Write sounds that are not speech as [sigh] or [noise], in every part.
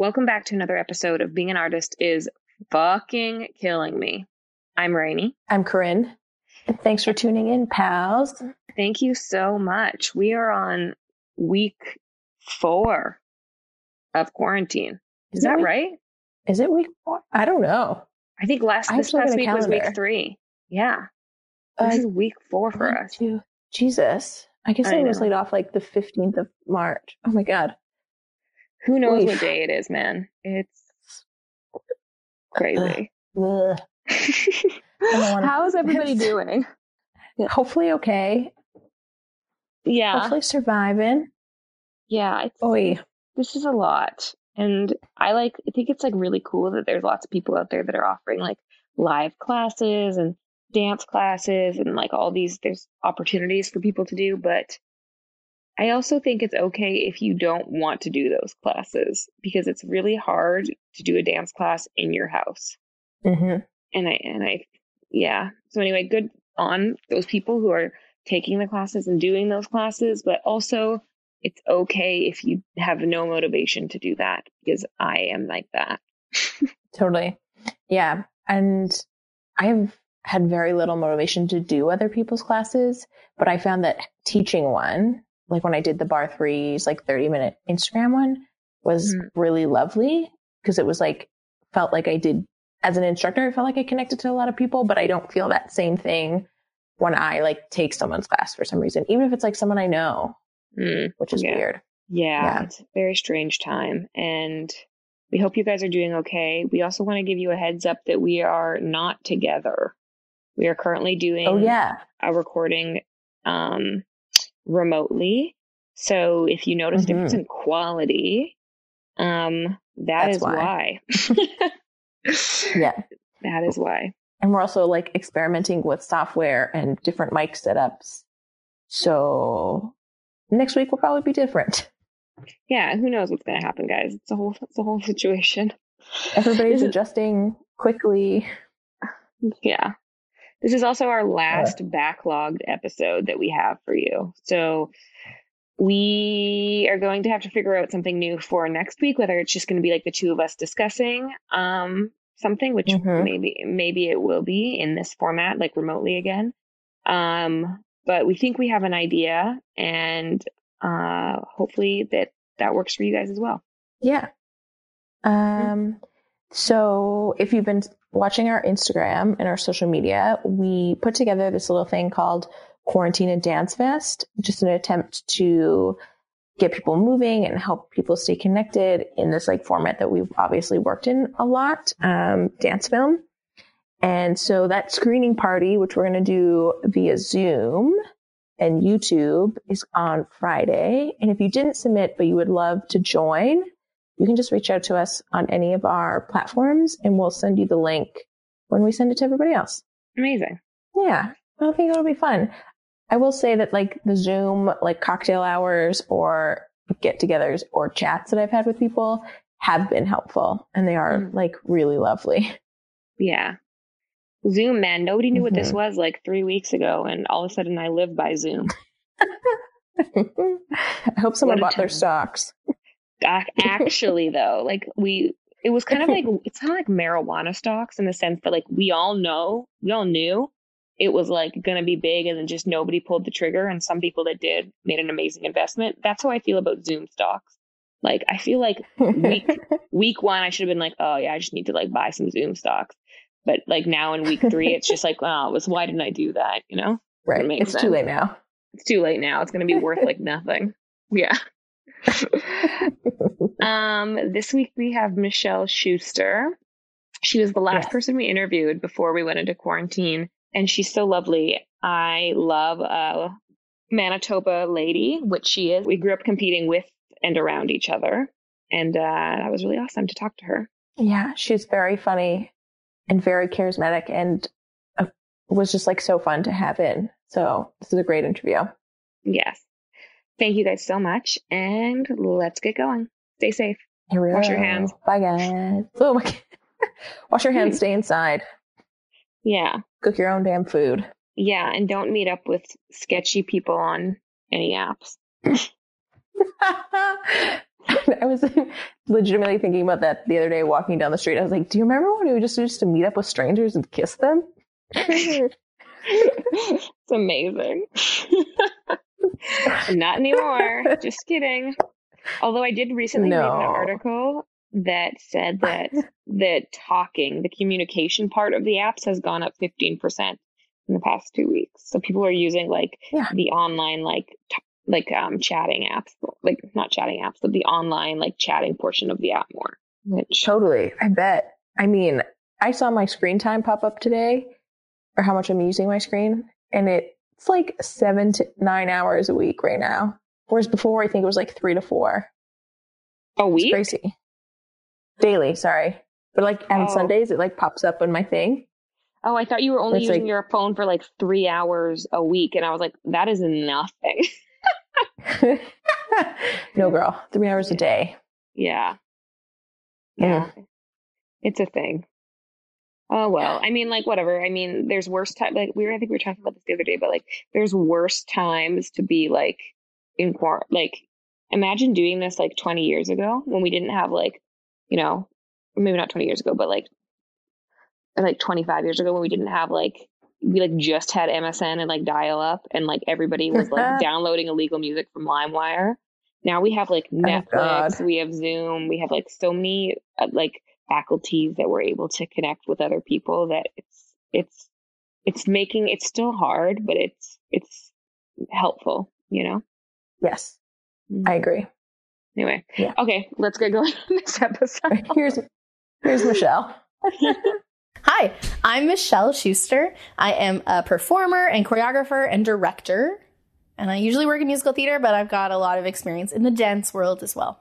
Welcome back to another episode of Being an Artist is fucking killing me. I'm Rainy. I'm Corinne. And thanks for tuning in, pals. Thank you so much. We are on week four of quarantine. Is, that week, right? Is it week four? I don't know. I think last this past week was week three. Yeah. This Uh, is week four for us. two- Jesus. I guess I I, was laid off like the 15th of March. Oh my God. Who knows Oof. what day it is, man? It's crazy. [laughs] Don't wanna- How's everybody [laughs] doing? Hopefully okay. Yeah. Hopefully surviving. Yeah. It's, Oi. this is a lot. And I like, I think it's like really cool that there's lots of people out there that are offering like live classes and dance classes and like all these, there's opportunities for people to do. But I also think it's okay if you don't want to do those classes because it's really hard to do a dance class in your house. hmm And I, and I, yeah. So anyway, good on those people who are taking the classes and doing those classes, but also it's okay if you have no motivation to do that because I am like that. [laughs] Totally. Yeah. And I've had very little motivation to do other people's classes, but I found that teaching one, like when I did the bar threes, like 30 minute Instagram one, was Mhm. really lovely because it was like, felt like I did as an instructor, I felt like I connected to a lot of people, but I don't feel that same thing when I like take someone's class for some reason, even if it's like someone I know, Mm, which is Yeah. weird. yeah, Yeah. it's a very strange time. And we hope you guys are doing okay. We also want to give you a heads up that we are not together. We are currently doing Oh, yeah. a recording um, remotely. So if you notice a difference in quality, um, that That's is why. why. Yeah. [laughs] That is why. and we're also like experimenting with software and different mic setups. So next week will probably be different. Yeah, who knows what's gonna happen, guys? It's a whole it's a whole situation. Everybody's [laughs] adjusting quickly. Yeah. This is also our last backlogged episode that we have for you. So we are going to have to figure out something new for next week, whether it's just going to be like the two of us discussing um, something, which Mhm. maybe maybe it will be in this format, like remotely again. Um, but we think we have an idea, and uh, hopefully that that works for you guys as well. Yeah. Um, so if you've been watching our Instagram and our social media, we put together this little thing called Quarantine and Dance Fest, just an attempt to get people moving and help people stay connected in this like format that we've obviously worked in a lot, um, dance film. And so that screening party, which we're going to do via Zoom and YouTube is on Friday. And if you didn't submit, but you would love to join, you can just reach out to us on any of our platforms and we'll send you the link when we send it to everybody else. Amazing. Yeah, I think it'll be fun. I will say that like the Zoom, like cocktail hours or get togethers or chats that I've had with people have been helpful and they are Mm. like really lovely. Yeah. Zoom, man. Nobody knew what this Mhm. was like three weeks ago, and all of a sudden I live by Zoom. [laughs] I hope someone bought their stocks. Ac- [laughs] Actually, though, like we, it was kind of like it's kind of like marijuana stocks in the sense that like we all know, we all knew it was like going to be big, and then just nobody pulled the trigger, and some people that did made an amazing investment. That's how I feel about Zoom stocks. Like I feel like week [laughs] week one, I should have been like, oh yeah, I just need to like buy some Zoom stocks. But like now in week three, it's just like, oh, it was why didn't I do that? You know, right. makes It's sense. too late now. it's too late now. It's going to be worth like nothing. Yeah. [laughs] um, this week we have Michelle Schuster. She was the last Yes. person we interviewed before we went into quarantine, and she's so lovely. I love a Manitoba lady, which she is. We grew up competing with and around each other, and uh, that was really awesome to talk to her. Yeah, she's very funny and very charismatic and uh, was just like so fun to have in. So this is a great interview. Yes. Thank you guys so much, and let's get going. Stay safe. Here we Wash your hands. Bye guys. [laughs] Oh my God. [laughs] Wash your hands, stay inside. Yeah. Cook your own damn food. Yeah, and don't meet up with sketchy people on any apps. [laughs] I was legitimately thinking about that the other day walking down the street. I was like, do you remember when we just used to meet up with strangers and kiss them? it's amazing. [laughs] Not anymore. Just kidding. Although I did recently read an article that said that the talking, the communication part of the apps has gone up 15% in the past two weeks. So people are using like Yeah. the online, like, t- like um chatting apps, like not chatting apps, but the online like chatting portion of the app more. Which Totally. I bet. I mean, I saw my screen time pop up today or how much I'm using my screen, and it's like seven to nine hours a week right now. Whereas before, I think it was like three to four. a It's week. crazy. Daily, sorry. But like on Oh. Sundays, it like pops up on my thing. Oh, I thought you were only It's using like- your phone for like three hours a week, and I was like, that is nothing. [laughs] no, girl, three hours a day. Yeah. Yeah. Yeah. It's a thing. Oh well. I mean, like whatever. I mean, there's worse time like we were I think we were talking about this the other day, but like there's worse times to be like in quar like imagine doing this like twenty years ago when we didn't have like, you know, maybe not twenty years ago, but like like twenty five years ago when we didn't have like we like just had MSN and like dial up and like everybody was like [laughs] downloading illegal music from LimeWire. Now we have like Netflix, God. we have Zoom, we have like so many uh, like faculties that we're able to connect with other people that it's it's it's making it's still hard, but it's it's helpful, you know. Yes, mm-hmm. I agree. Anyway, Yeah. okay, let's get going on this episode. [laughs] Here's here's Michelle. [laughs] Hi, I'm Michelle Schuster. I am a performer and choreographer and director. And I usually work in musical theater, but I've got a lot of experience in the dance world as well.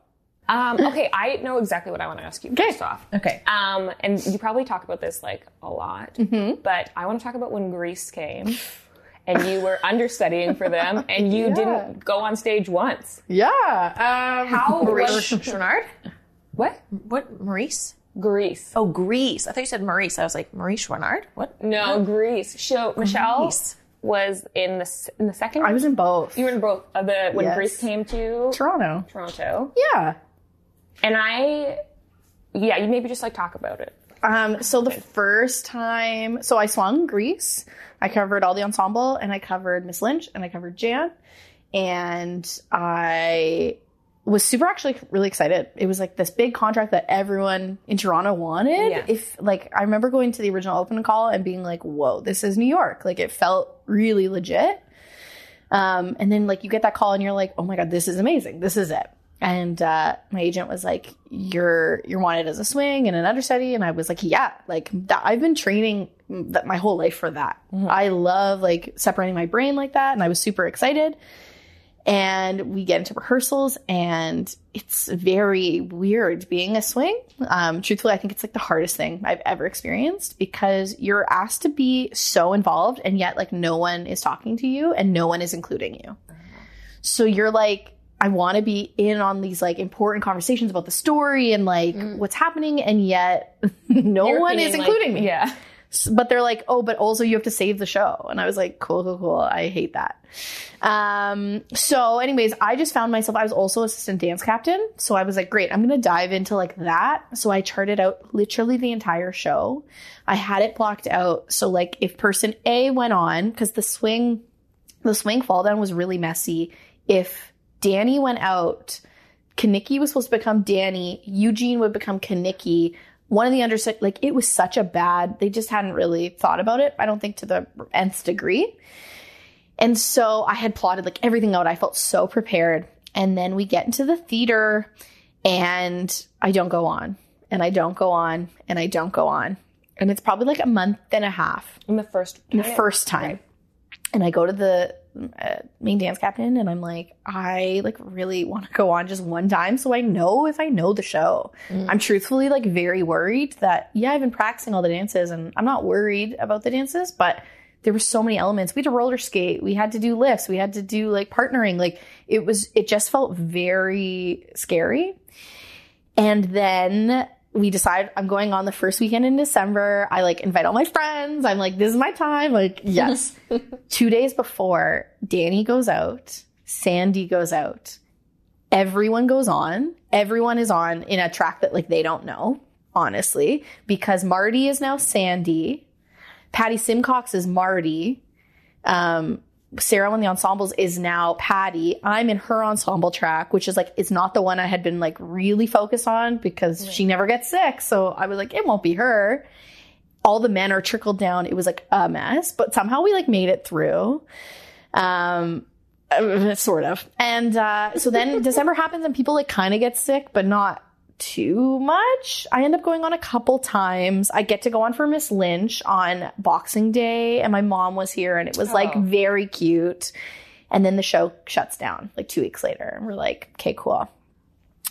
Um, okay, I know exactly what I want to ask you first off. Okay. Um, and you probably talk about this like a lot, but I want to talk about when Grease came and you were understudying for them [laughs] and you didn't go on stage once. Yeah. Um, How Maurice was what? What? Maurice? Grease. Oh, Grease. I thought you said Maurice. I was like, Maurice Chouinard? What? No, Grease. So Michelle Grease. was in the in the second. I was in both. You were in both of the when Yes. Grease came to Toronto. Toronto, Yeah. And I. Yeah, you maybe just like talk about it. Um, so the first time, so I swung Grease. I covered all the ensemble, and I covered Miss Lynch, and I covered Jan, and I was super actually really excited. It was like this big contract that everyone in Toronto wanted. Yeah. If like I remember going to the original open call and being like, "Whoa, this is New York!" Like it felt really legit. Um, and then like you get that call and you're like, "Oh my god, this is amazing! This is it." And uh, my agent was like, "You're you're wanted as a swing and an understudy," and I was like, "Yeah, like that, I've been training that my whole life for that. I love like separating my brain like that, and I was super excited." And we get into rehearsals, and it's very weird being a swing. Um, truthfully, I think it's like the hardest thing I've ever experienced because you're asked to be so involved, and yet like no one is talking to you, and no one is including you. So you're like, I want to be in on these like important conversations about the story and like what's happening, and yet [laughs] no You're one is feeling like- including me. Yeah. But they're like, oh, but also you have to save the show. And I was like, cool, cool, cool. I hate that. Um, so anyways, I just found myself, I was also assistant dance captain. So I was like, great, I'm going to dive into like that. So I charted out literally the entire show. I had it blocked out. So like if person A went on, cause the swing, the swing fall down was really messy. If Danny went out, Kenickie was supposed to become Danny, Eugene would become Kenickie. One of the understudy, like it was such a bad, they just hadn't really thought about it, I don't think to the nth degree. And so I had plotted like everything out. I felt so prepared. And then we get into the theater and I don't go on and I don't go on and I don't go on. And it's probably like a month and a half In the first. the first time. And I go to the Uh, main dance captain and I'm like, I like really want to go on just one time so I know if I know the show. Mm. I'm truthfully like very worried that yeah, I've been practicing all the dances and I'm not worried about the dances, but there were so many elements. We had to roller skate, we had to do lifts, we had to do like partnering. Like it was it just felt very scary. And then we decide I'm going on the first weekend in December. I like invite all my friends. I'm like, this is my time. Like, [laughs] yes. Two days before, Danny goes out, Sandy goes out, everyone goes on. Everyone is on in a track that like they don't know, honestly, because Marty is now Sandy. Patty Simcox is Marty. Um, Sarah in the ensembles is now Patty. I'm in her ensemble track, which is like it's not the one I had been like really focused on because she never gets sick. So I was like, it won't be her. All the men are trickled down. It was like a mess, but somehow we like made it through. Um, [laughs] sort of. And uh, so then [laughs] December happens and people like kind of get sick, but not too much. I end up going on a couple times. I get to go on for Miss Lynch on Boxing Day, and my mom was here, and it was like Oh. very cute. And then the show shuts down like two weeks later, and we're like, okay, cool.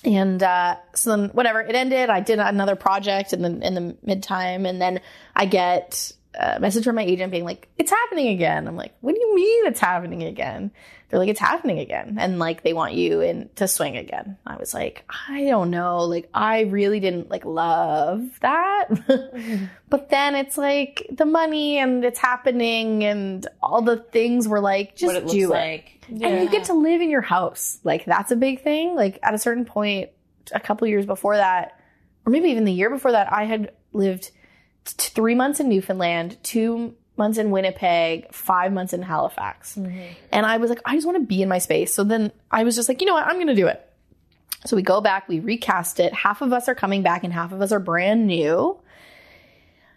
And uh, so then, whatever, it ended. I did another project in the in the mid time, and then I get a message from my agent being like, "It's happening again." I'm like, "What do you mean it's happening again?" They're like, "It's happening again," and like they want you in to swing again. I was like, "I don't know." Like I really didn't like love that, [laughs] but then it's like the money and it's happening, and all the things were like, just it do it like. and you get to live in your house. Like that's a big thing. Like at a certain point, a couple years before that, or maybe even the year before that, I had lived t- three months in Newfoundland, two months in Winnipeg, five months in Halifax, mm-hmm. and I was like, I just want to be in my space. So then I was just like, you know what, I'm going to do it. So we go back, we recast it. Half of us are coming back, and half of us are brand new.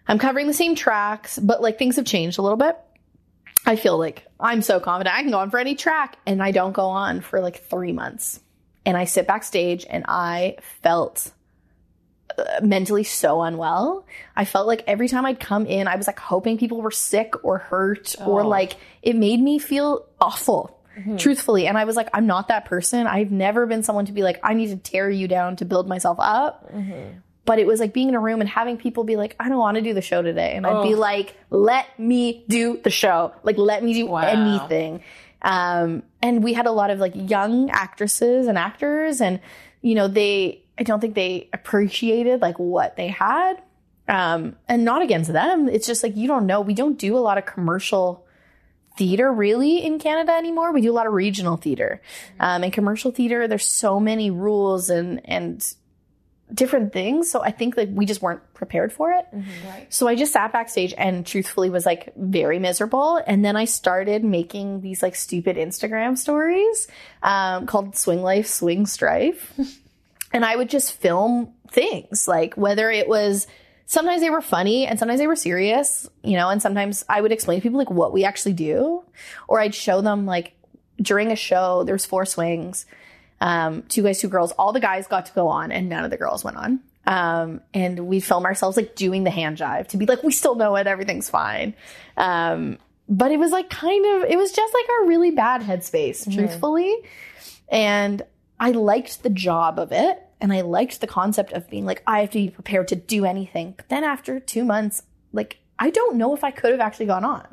I'm covering the same tracks, but like things have changed a little bit. I feel like I'm so confident I can go on for any track, and I don't go on for like three months. And I sit backstage, and I felt mentally so unwell. I felt like every time I'd come in, I was like hoping people were sick or hurt, or like it made me feel awful. Truthfully, and I was like, I'm not that person. I've never been someone to be like, I need to tear you down to build myself up but it was like being in a room and having people be like, I don't want to do the show today. And I'd be like, let me do the show. Like, let me do anything. Um, and we had a lot of like young actresses and actors and, you know, they, I don't think they appreciated like what they had. Um, and not against them. It's just like, you don't know. We don't do a lot of commercial theater really in Canada anymore. We do a lot of regional theater. Um, and commercial theater, there's so many rules and, and, different things. So I think like we just weren't prepared for it. So I just sat backstage and truthfully was like very miserable. And then I started making these like stupid Instagram stories um, called Swing Life, Swing Strife. [laughs] and I would just film things like whether it was sometimes they were funny and sometimes they were serious, you know, and sometimes I would explain to people like what we actually do or I'd show them like during a show, there's four swings um, two guys, two girls. All the guys got to go on, and none of the girls went on. Um, and we film ourselves like doing the hand jive to be like, we still know it, everything's fine. Um, but it was like kind of, it was just like a really bad headspace, truthfully. And I liked the job of it, and I liked the concept of being like, I have to be prepared to do anything. But then after two months, like, I don't know if I could have actually gone on.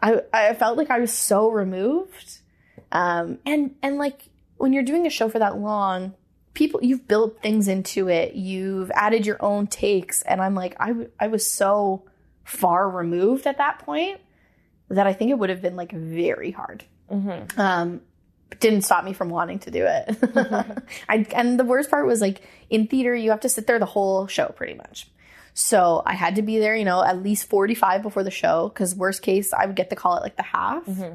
I, I felt like I was so removed. Um, and, and like when you're doing a show for that long, people, you've built things into it. You've added your own takes. And I'm like, I, w- I was so far removed at that point that I think it would have been like very hard. Um, but didn't stop me from wanting to do it. [laughs] I, and the worst part was like in theater, you have to sit there the whole show pretty much. So I had to be there, you know, at least 45 before the show because worst case, I would get the call at like the half. Mm-hmm.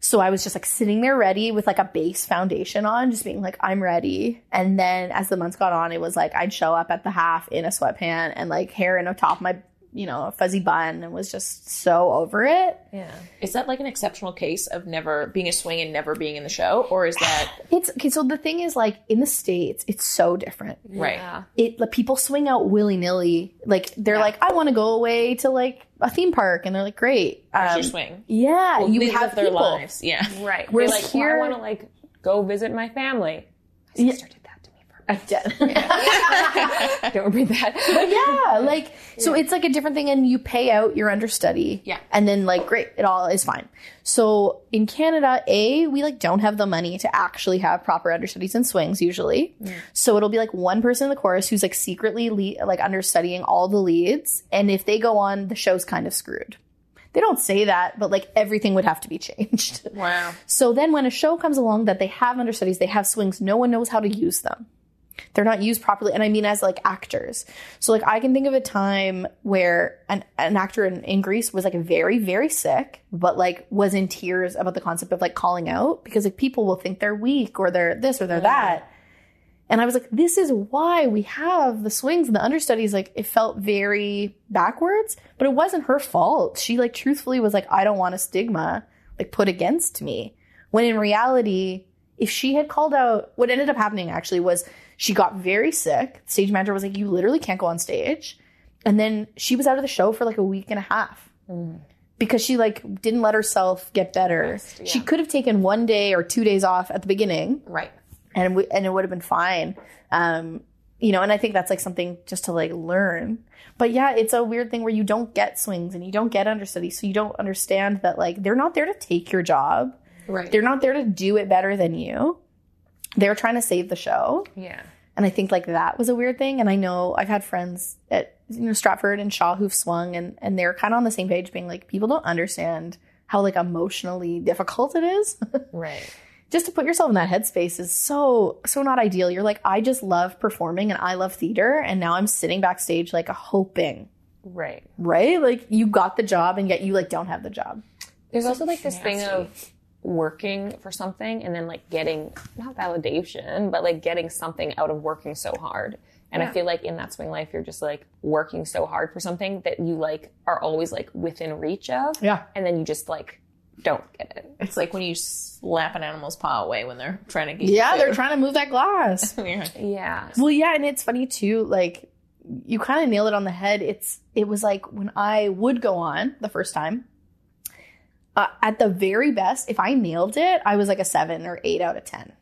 So I was just like sitting there ready with like a base foundation on, just being like, I'm ready. And then as the months got on, it was like I'd show up at the half in a sweatpant and like hair in a top of my, you know, a fuzzy bun and was just so over it. Yeah. Is that like an exceptional case of never being a swing and never being in the show? Or is that [sighs] It's okay. So the thing is, like in the States, it's so different. right? it like people swing out willy nilly. Like they're like, I want to go away to like a theme park, and they're like, great. Here's Um, your swing. yeah, you have their people. lives. Yeah. Right. We're like, here- well, I want to like go visit my family. My Yeah. Sister did that to me. For Yeah. Don't read that. But yeah, like so it's like a different thing, and you pay out your understudy. Yeah. and then like great, it all is fine. So in Canada, a we like don't have the money to actually have proper understudies and swings usually. Mm. So it'll be like one person in the chorus who's like secretly lead, like understudying all the leads, and if they go on, the show's kind of screwed. They don't say that, but like everything would have to be changed. Wow. So then when a show comes along that they have understudies, they have swings, no one knows how to use them. They're not used properly. And I mean as like actors. So like I can think of a time where an, an actor in, in Grease was like very, very sick, but like was in tears about the concept of like calling out because like people will think they're weak or they're this or they're that. And I was like, this is why we have the swings and the understudies. Like, it felt very backwards, but it wasn't her fault. She, like, truthfully was like, I don't want a stigma, like, put against me. When in reality, if she had called out, what ended up happening actually was she got very sick. The stage manager was like, you literally can't go on stage. And then she was out of the show for like a week and a half because she like didn't let herself get better. She could have taken one day or two days off at the beginning Right. and we, and it would have been fine. Um, you know, and I think that's like something just to like learn. But yeah, it's a weird thing where you don't get swings and you don't get understudies, so you don't understand that like they're not there to take your job. Right. They're not there to do it better than you. They're trying to save the show. Yeah. And I think like that was a weird thing. And I know I've had friends at you know Stratford and Shaw who've swung and and they're kind of on the same page, being like people don't understand how like emotionally difficult it is. [laughs] Right. just to put yourself in that headspace is so so not ideal. You're like, I just love performing and I love theater, and now I'm sitting backstage like hoping, Right. right? Like you got the job and yet you like don't have the job. There's also like this thing of working for something and then like getting not validation, but like getting something out of working so hard. And I feel like in that swing life, you're just like working so hard for something that you like are always like within reach of. Yeah. And then you just like don't get it. It's like when you slap an animal's paw away when they're trying to get Yeah, they're trying to move that glass. [laughs] Yeah. Yeah. well, yeah, and it's funny too. Like you kind of nailed it on the head. It's it was like when I would go on the first time. Uh, at the very best, if I nailed it, I was like a seven or eight out of 10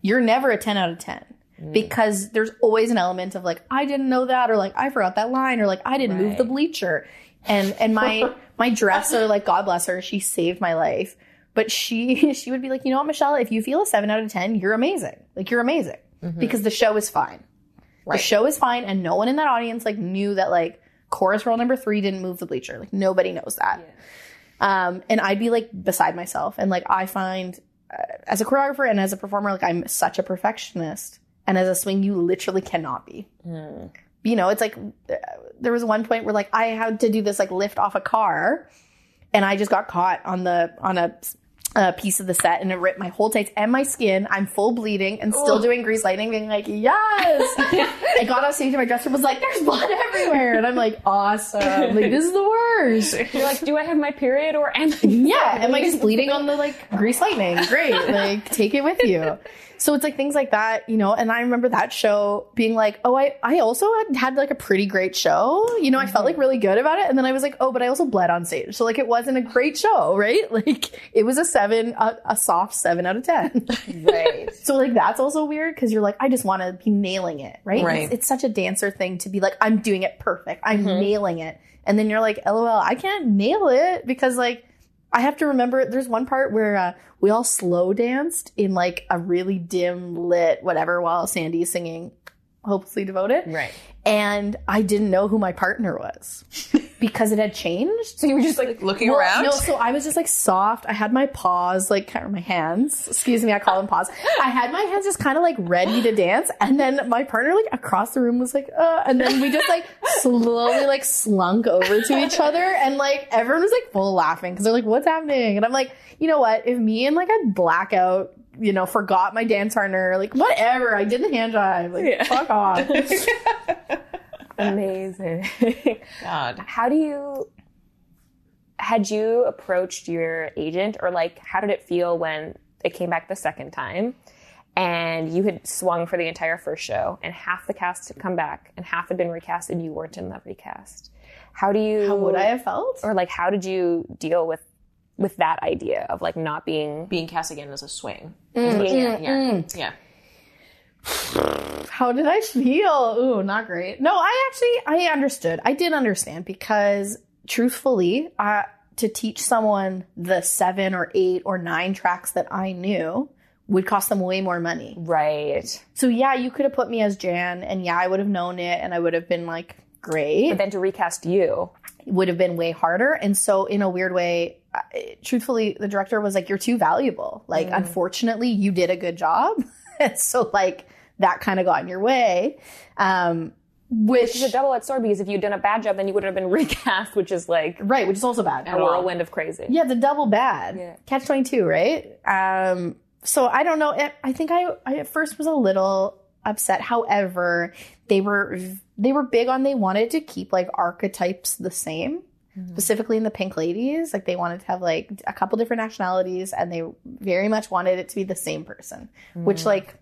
You're never a ten out of ten because there's always an element of like I didn't know that, or like I forgot that line, or like I didn't move the bleacher, and and my [laughs] my dresser, like God bless her, she saved my life. But she [laughs] she would be like, you know what, Michelle, if you feel a seven out of ten, you're amazing. Like you're amazing because the show is fine. The show is fine, and no one in that audience like knew that like chorus roll number three didn't move the bleacher. Like nobody knows that. Um, and I'd be like beside myself, and like I find uh, as a choreographer and as a performer, like I'm such a perfectionist, and as a swing, you literally cannot be. You know, it's like uh, there was one point where like I had to do this like lift off a car, and I just got caught on the on a, a piece of the set, and it ripped my whole tights and my skin. I'm full bleeding and still doing grease lightning, being like, yes. [laughs] I got off stage and my dresser was like, there's blood everywhere, and I'm like, awesome. Like this is the worst. You're like, do I have my period or am I? Yeah, am I just bleeding on the like grease lightning? Great, like take it with you. So it's like things like that, you know. And I remember that show being like, oh, I I also had, had like a pretty great show, you know. I felt like mm-hmm. really good about it, and then I was like, oh, but I also bled on stage, so like it wasn't a great show, right? [laughs] Like it was a seven, a, a soft seven out of ten. [laughs] Right. So like that's also weird because you're like, I just want to be nailing it, right? Right. It's, it's such a dancer thing to be like, I'm doing it perfect, I'm mm-hmm. nailing it, and then you're like, lol, I can't nail it because like I have to remember. There's one part where uh, we all slow danced in like a really dim lit whatever while Sandy singing "Hopelessly Devoted," Right. and I didn't know who my partner was [laughs] because it had changed. So you were just like, Looking Well, around. No, so I was just like soft. I had my paws, like my hands. Excuse me, I call them paws. I had my hands just kind of like ready to dance, and then my partner like across the room was like, uh, and then we just like slowly like slunk over to each other, and like everyone was like full laughing because they're like, "What's happening?" And I'm like, you know what? If me and like a blackout. You know, forgot my dance partner. Like, whatever. I did the hand jive. Like, fuck off. [laughs] amazing. [laughs] God. how do you had you approached your agent or like how did it feel when it came back the second time and you had swung for the entire first show and half the cast had come back and half had been recast and you weren't in the recast how do you How would I have felt? or like how did you deal with with that idea of like not being Being cast again as a swing. Mm. being- Yeah. Mm-hmm. Yeah. How did I feel? Ooh, not great. No, I actually I understood. I did understand because truthfully, uh, to teach someone the seven or eight or nine tracks that I knew would cost them way more money. right So yeah, you could have put me as Jan, and yeah, I would have known it, and I would have been like, great. but then to recast you would have been way harder. And so, in a weird way, truthfully, the director was like, "You're too valuable. Like, unfortunately, you did a good job." [laughs] so, like, that kind of got in your way. Um, which, Which is a double-edged sword because if you'd done a bad job, then you would have been [laughs] recast, which is like right, which is also bad. a whirlwind of crazy. Yeah, the double bad. Yeah. Catch 22, right? Um, so I don't know. I- I think I, I at first was a little upset. However, they were they were big on they wanted to keep like archetypes the same. Specifically in the Pink Ladies, like they wanted to have like a couple different nationalities, and they very much wanted it to be the same person. Which, like,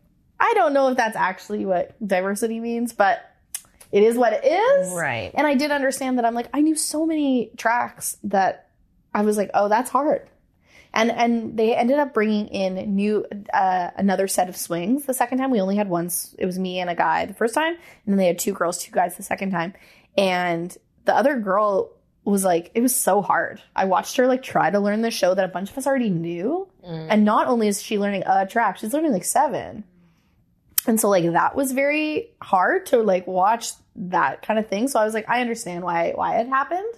I don't know if that's actually what diversity means, but it is what it is. Right. And I did understand that I'm like, I knew so many tracks that I was like, oh, that's hard. And and they ended up bringing in new uh, another set of swings. The second time we only had one. It was me and a guy the first time, and then they had two girls, two guys the second time. And the other girl was like, it was so hard. I watched her like try to learn the show that a bunch of us already knew, and not only is she learning a track, she's learning like seven. And so like that was very hard to like watch that kind of thing. So I was like, I understand why why it happened.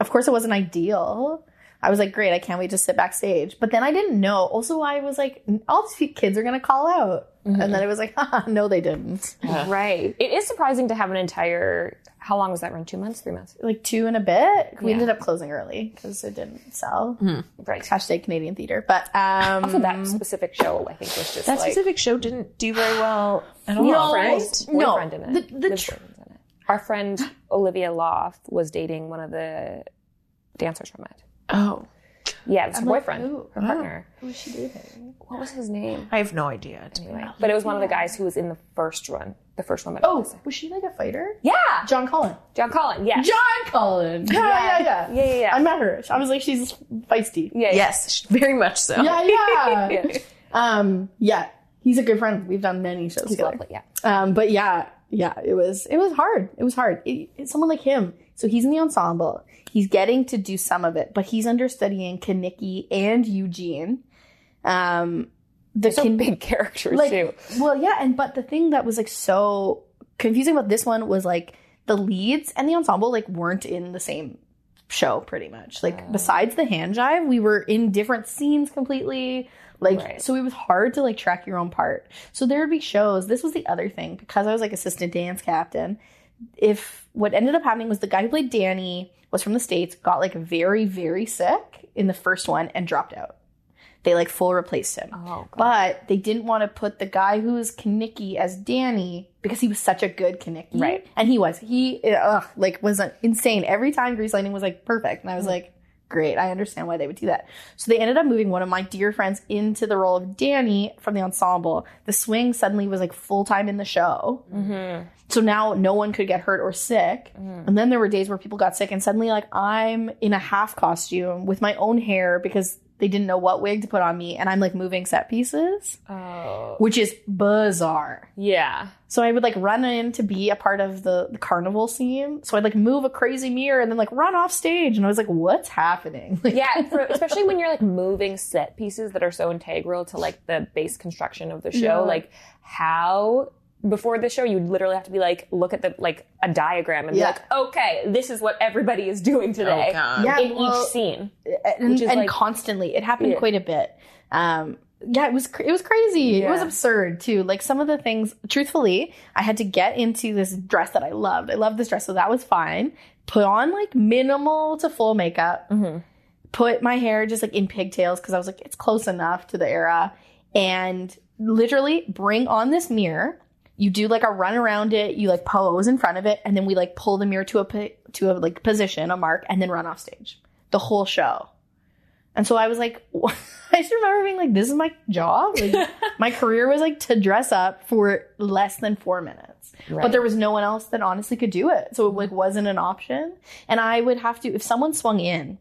Of course, it wasn't ideal. I was like, great, I can't wait to sit backstage. But then I didn't know. Also, I was like, all these kids are gonna call out, and then it was like, [laughs] Haha, no, they didn't. Right. It is surprising to have an entire. How long was that run? Two months? Three months? Like two and a bit. We Yeah. ended up closing early because it didn't sell. Right. Hashtag Canadian theater. But um, So that specific show, I think, was just That like specific show didn't do very well at all. No, right? no. boyfriend in it. The- the Lives tr- in it. Our friend Olivia Loft was dating one of the dancers from it. Oh, Yeah, it's her like, boyfriend, who? her partner. who was she dating? What was his name? I have no idea. Anyway, but it was one of the guys who was in the first one, the first one. Oh, was she like a fighter? yeah, John Cullen. John Collin. Yes. John Cullen. Yeah, yeah, yeah. Yeah, yeah, yeah. I met her. I was like, she's feisty. yeah. Yes, very much so. Yeah, yeah. [laughs] Yeah. um, yeah. He's a good friend. We've done many shows He's together. lovely. Yeah. Um, but yeah, yeah, it was it was hard. It was hard. It, it's someone like him. So he's in the ensemble. He's getting to do some of it, but he's understudying Kenickie and Eugene. Um, the So Kin- big characters like too. well yeah and but the thing that was like so confusing about this one was like the leads and the ensemble like weren't in the same show pretty much like besides the hand jive we were in different scenes completely like Right. so it was hard to like track your own part so there would be shows this was the other thing because i was like assistant dance captain if what ended up happening was the guy who played danny was from the states got like very very sick in the first one and dropped out they like full replaced him Oh, God. but they didn't want to put the guy who was Kenickie as Danny because he was such a good Kenickie. Right. And he was. He ugh, like was insane. Every time Grease Lightning was like perfect. And I was mm. like, great. I understand why they would do that. So they ended up moving one of my dear friends into the role of Danny from the ensemble. The swing suddenly was like full time in the show. Mm-hmm. So now no one could get hurt or sick. Mm-hmm. And then there were days where people got sick and suddenly like I'm in a half costume with my own hair because they didn't know what wig to put on me and I'm like moving set pieces, Oh. which is bizarre. Yeah. So I would like run in to be a part of the, the carnival scene. So I'd like move a crazy mirror and then like run off stage and I was like what's happening? Like, [laughs] Yeah, for, especially when you're like moving set pieces that are so integral to like the base construction of the show. Yeah. Like how before the show you'd literally have to be like look at the like a diagram and Yeah. be like, okay, this is what everybody is doing today Oh. Yeah, in well, each scene. and, Which is, and like- constantly. It happened Yeah. quite a bit. Um yeah it was cr- it was crazy. It was absurd too. Like some of the things truthfully i had to get into this dress that i loved. I loved this dress so that was fine. Put on like minimal to full makeup. Put my hair just like in pigtails because i was like it's close enough to the era. And literally bring on this mirror you do like a run around it you like pose in front of it and then we like pull the mirror to a to a like position a mark and then run off stage. The whole show. And so i was like [laughs] i just remember being like this is my job? Like [laughs] my career was like to dress up for less than four minutes. But there was no one else that honestly could do it. So it like wasn't an option. And i would have to if someone swung in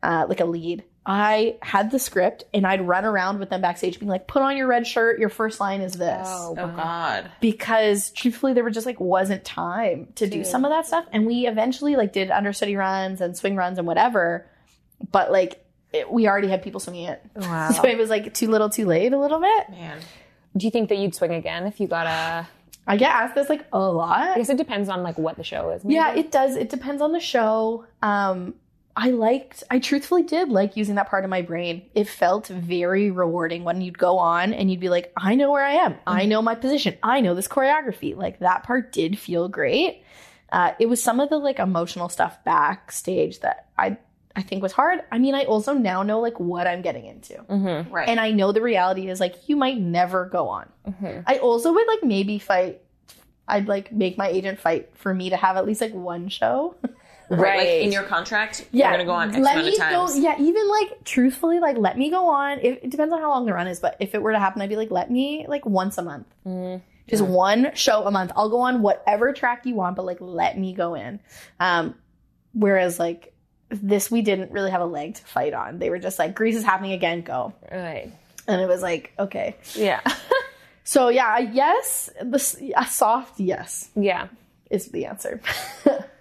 uh, like a lead i had the script and i'd run around with them backstage being like put on your red shirt your first line is this Oh god. because truthfully there were just like wasn't time to do some of that stuff and we eventually like did understudy runs and swing runs and whatever but like it, we already had people swinging it [laughs] Wow. so it was like too little too late a little bit Man. Do you think that you'd swing again if you got a [sighs] I get asked this like a lot. I guess it depends on like what the show is. Yeah, it does. It depends on the show. Um, I liked, I truthfully did like using that part of my brain. It felt very rewarding when you'd go on and you'd be like, I know where I am. I know my position. I know this choreography. Like that part did feel great. Uh, it was some of the like emotional stuff backstage that I, I think was hard. I mean, I also now know like what I'm getting into. Mhm. Right. And I know the reality is like you might never go on. Mhm. I also would like maybe fight. I'd like make my agent fight for me to have at least like one show. [laughs] Right. Like in your contract, you're gonna go on X let me go. Yeah, even like truthfully, like let me go on. If, it depends on how long the run is, but if it were to happen, I'd be like, let me like once a month, Mm. just one show a month. I'll go on whatever track you want, but like let me go in. Um, whereas like this, we didn't really have a leg to fight on. They were just like, Grease is happening again, go. Right. And it was like, okay. Yeah. [laughs] So yeah, yes, the, s- a soft yes yeah. is the answer. [laughs]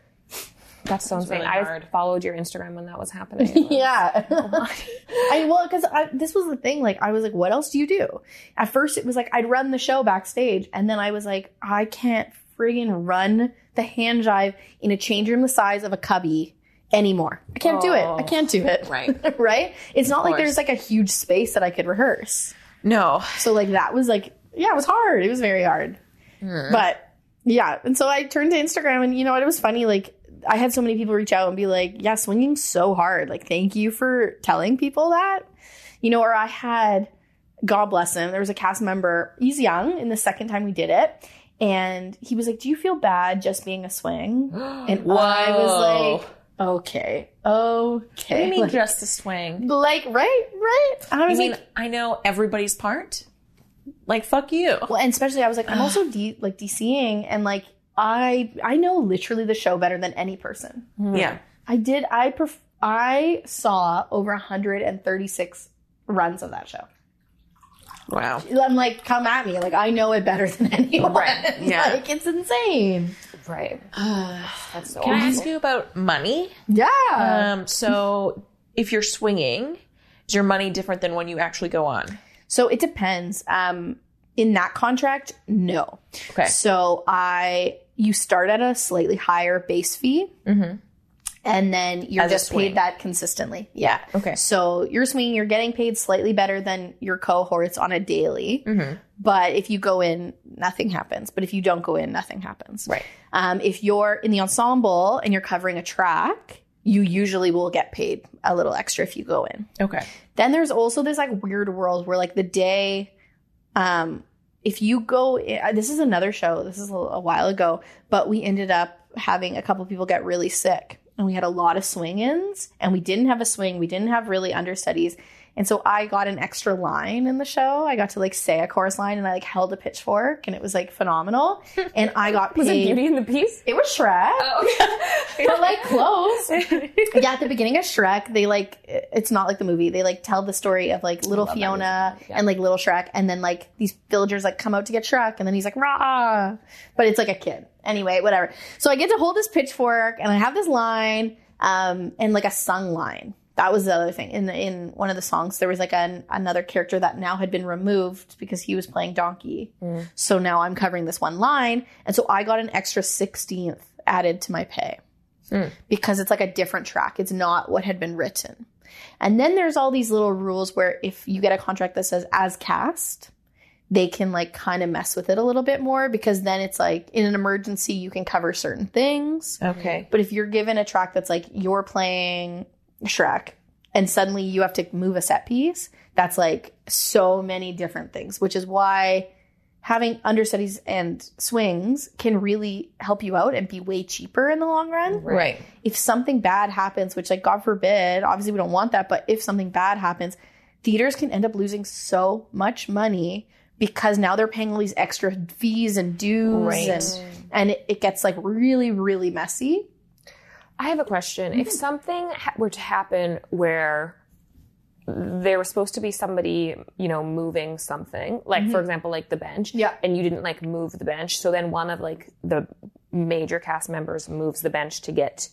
That's so insane. really I hard. followed your Instagram when that was [laughs] happening. yeah. I well, because this was the thing. Like, I was like, "What else do you do?" At first, it was like I'd run the show backstage, and then I was like, "I can't friggin' run the hand jive in a change room the size of a cubby anymore. I can't do it. I oh. can't do it. Right. [laughs] right? It's not like there's like a huge space that I could rehearse. No. So like that was like, yeah, it was hard. It was very hard. Hmm. But yeah, and so I turned to Instagram, and you know what? It was funny. Like I had so many people reach out and be like, "Yeah, swinging's so hard. Like, thank you for telling people that." You know, or I had, God bless him, there was a cast member. He's young, and the second time we did it, and he was like, "Do you feel bad just being a swing?" [gasps] And I was like, "Okay, okay." What do you mean like, just a swing? like, right, right. I was mean, like, I know everybody's part. Like, fuck you. Well, and especially I was like, I'm [sighs] also D- like DCing, and like I I know literally the show better than any person. Yeah. I did. I pref- I saw over 136 runs of that show. Wow. I'm like, come at me. Like I know it better than [laughs] anyone. Right, yeah. [laughs] like it's insane. Right. [sighs] That's so Can I ask you about money? Yeah. Um, so if you're swinging, is your money different than when you actually go on? So it depends. Um, in that contract, no. Okay. So I, you start at a slightly higher base fee, and then you're As just paid that consistently. Yeah. Okay. So you're swinging, you're getting paid slightly better than your cohorts on a daily. But if you go in, nothing happens. But if you don't go in, nothing happens. Right. Um, if you're in the ensemble and you're covering a track, you usually will get paid a little extra if you go in. Okay. Then there's also this like weird world where like the day, um, if you go, uh, this is another show. This is a, a while ago, but we ended up having a couple people get really sick, and we had a lot of swing-ins, and we didn't have a swing. We didn't have really understudies, and so I got an extra line in the show. I got to like say a chorus line, and I like held a pitchfork, and it was like phenomenal. [laughs] And I got paid. Was it Beauty and the Beast? It was Shrek, [laughs] but like close. [laughs] yeah, at the beginning of Shrek, they like it's not like the movie. They like tell the story of like little Fiona and like little Shrek, and then like these villagers like come out to get Shrek, and then he's like rah, but it's like a kid. Anyway, whatever. So I get to hold this pitchfork, and I have this line, um, and like a sung line. That was the other thing. In the, in one of the songs, there was like an, another character that now had been removed because he was playing Donkey. Mm. So now I'm covering this one line, and so I got an extra sixteenth added to my pay mm. because it's like a different track. It's not what had been written. And then there's all these little rules where if you get a contract that says as cast, they can like kind of mess with it a little bit more because then it's like in an emergency you can cover certain things. Okay. But if you're given a track that's like you're playing Shrek and suddenly you have to move a set piece, that's like so many different things, which is why having understudies and swings can really help you out and be way cheaper in the long run Right. if something bad happens, which like God forbid, obviously we don't want that, but if something bad happens, theaters can end up losing so much money because now they're paying all these extra fees and dues Right. and and it, it gets like really really messy. I have a question. If mm-hmm. something ha- were to happen where there was supposed to be somebody, you know, moving something, like for mm-hmm. example, like the bench, Yeah. and you didn't like move the bench, so then one of like the major cast members moves the bench to get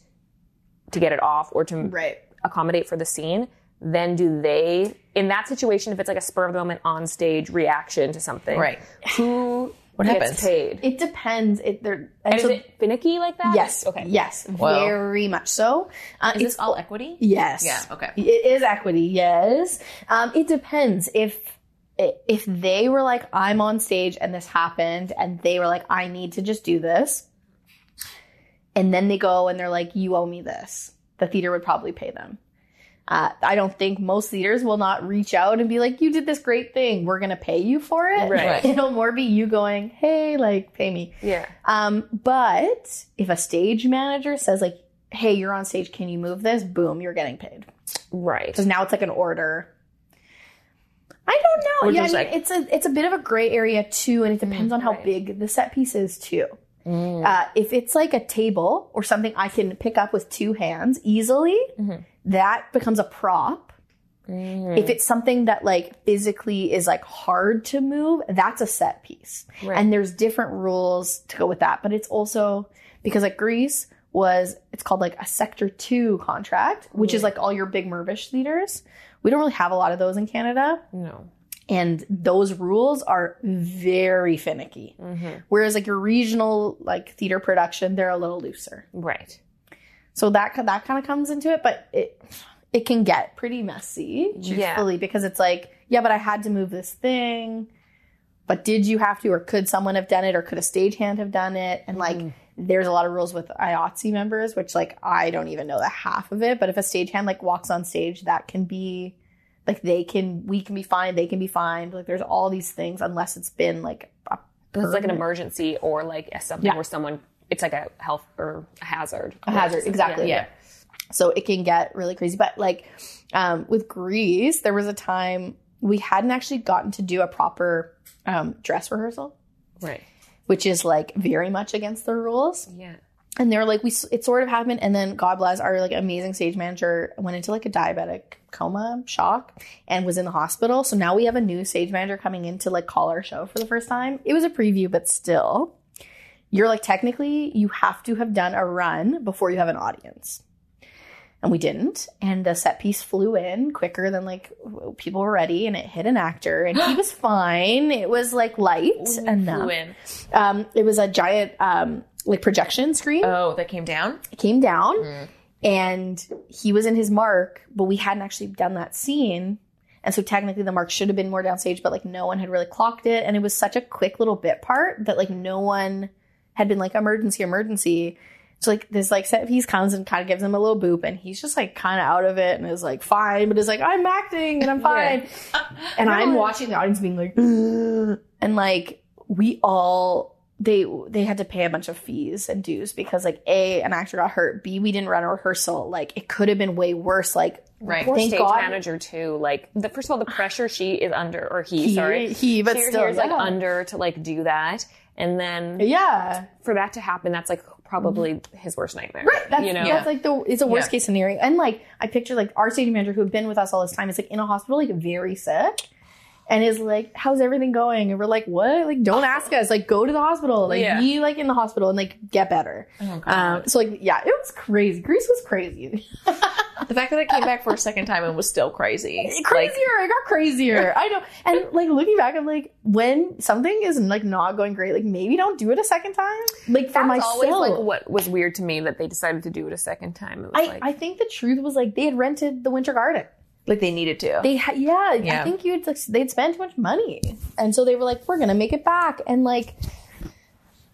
to get it off or to Right. accommodate for the scene. Then do they, in that situation, if it's like a spur of the moment on stage reaction to something, Right. Who What gets happens? paid? It depends. It there and And so is it finicky like that? yes, Okay. yes, Wow. very much so. Uh, Is it's this all equity? yes, Yeah. Okay. It is equity, yes. Um, it depends if if they were like, I'm on stage and this happened, and they were like, I need to just do this, and then they go and they're like, you owe me this. The theater would probably pay them. Uh, I don't think most theaters will not reach out and be like, you did this great thing. We're going to pay you for it. Right. [laughs] It'll more be you going, hey, like, pay me. Yeah. Um, but if a stage manager says like, "Hey, you're on stage, can you move this?" Boom, you're getting paid Right. because now it's like an order. I don't know. Or yeah, I mean, like- it's a it's a bit of a gray area too, and it depends on how right. big the set piece is too. Uh, if it's like a table or something I can pick up with two hands easily, that becomes a prop. If it's something that like physically is like hard to move, that's a set piece. Right. And there's different rules to go with that. But it's also because like Grease was it's called like a sector two contract, which is like all your big Mirvish leaders. We don't really have a lot of those in Canada. No. And those rules are very finicky. Mm-hmm. Whereas like your regional like theater production, they're a little looser. Right. So that that kind of comes into it, but it it can get pretty messy, Yeah. because it's like, yeah, but I had to move this thing. But did you have to, or could someone have done it, or could a stagehand have done it? And like, mm-hmm. there's a lot of rules with IATSE members, which like I don't even know the half of it. But if a stagehand like walks on stage, that can be like they can, we can be fined, they can be fined. Like there's all these things, unless it's been like a it's like an emergency or like something Yeah. where someone it's like a health or a hazard. a hazard exactly. Yeah. so it can get really crazy. But like um, with grease there was a time we hadn't actually gotten to do a proper um, dress rehearsal. Right. which is like very much against the rules. Yeah. and they were like we it sort of happened. And then god bless our like amazing stage manager went into like a diabetic coma shock and was in the hospital. So now we have a new stage manager coming in to like call our show for the first time. It was a preview but still you're like technically you have to have done a run before you have an audience. And we didn't. And the set piece flew in quicker than like people were ready and it hit an actor and he [gasps] was fine. It was like light enough. Flew um, it was a giant um, like projection screen. Oh, that came down. it came down. And he was in his mark but we hadn't actually done that scene. And so technically the mark should have been more downstage but like no one had really clocked it. And it was such a quick little bit part that like no one had been like emergency emergency. So like this like set piece comes and kind of gives him a little boop and he's just like kind of out of it and is like fine but is like i'm acting and i'm fine. [laughs] And i'm watching the audience being like and like we all they they had to pay a bunch of fees and dues because like a an actor got hurt. B we didn't run a rehearsal. Like it could have been way worse. Like Right. Poor Thank stage God. manager too. Like the first of all, the pressure she is under, or he, He- sorry, he, but She- still, is like under to like do that, and then yeah for that to happen, that's like probably his worst nightmare. right that's, you know, that's like the it's a worst Yeah. case scenario and like i picture like our stage manager who had been with us all this time is like in a hospital like very sick and is like how's everything going and we're like what like don't ask us like go to the hospital like Yeah. be like in the hospital and like get better Oh, um so like yeah it was crazy grease was crazy [laughs] the fact that I came back for a second time and was still crazy. crazier. it got crazier. [laughs] I know. And like looking back, I'm like, when something is like not going great, like maybe don't do it a second time. Like for that's myself, always like what was weird to me that they decided to do it a second time. It was I, like, I think the truth was like they had rented the Winter Garden. Like they needed to. They had yeah, Yeah. I think you'd like they'd spend too much money, and so they were like, we're gonna make it back, and like.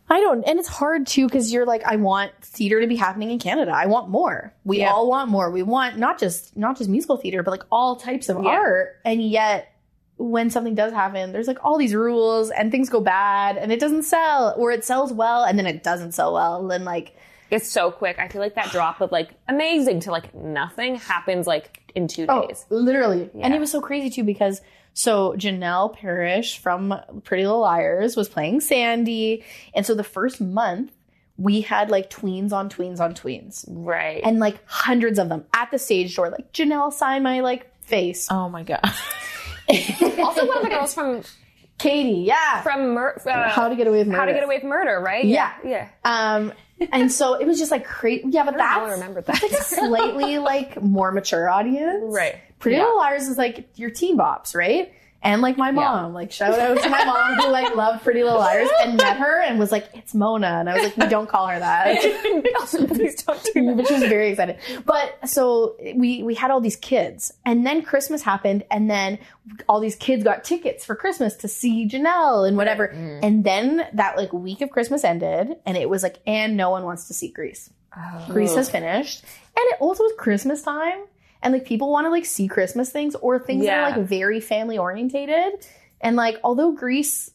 I don't, and it's hard too because you're like, I want theater to be happening in Canada. I want more. We Yeah. all want more. We want not just not just musical theater, but like all types of Yeah. art. And yet, when something does happen, there's like all these rules, and things go bad, and it doesn't sell, or it sells well, and then it doesn't sell well, and like it's so quick. I feel like that drop of like amazing to like nothing happens like in two Oh, days. literally. And Yeah. it was so crazy too because so Janel Parrish from Pretty Little Liars was playing Sandy. And so the first month we had like tweens on tweens on tweens Right. and like hundreds of them at the stage door. Like Janelle signed my like face. oh my god. [laughs] also one of the girls from Katie, yeah. from Mur- uh, How to Get Away with Murder. How to Get Away with Murder, right? Yeah. Yeah. Um, and so it was just like crazy. Yeah, but know I that's, remembered that's like a slightly like more mature audience. [laughs] Right. Pretty Yeah. Little Liars is like your teen bops, right? And like my mom. Like shout out to my mom who like loved Pretty Little Liars and met her and was like, "It's Mona," and I was like, "We don't call her that." [laughs] Please don't do but she was very excited. But so we we had all these kids, and then Christmas happened, and then all these kids got tickets for Christmas to see Janel and whatever. Mm. And then that like week of Christmas ended, and it was like, and no one wants to see Grease. Greece has finished, and it also was Christmas time, and like people want to like see Christmas things or things that are like very family orientated, and like although Grease.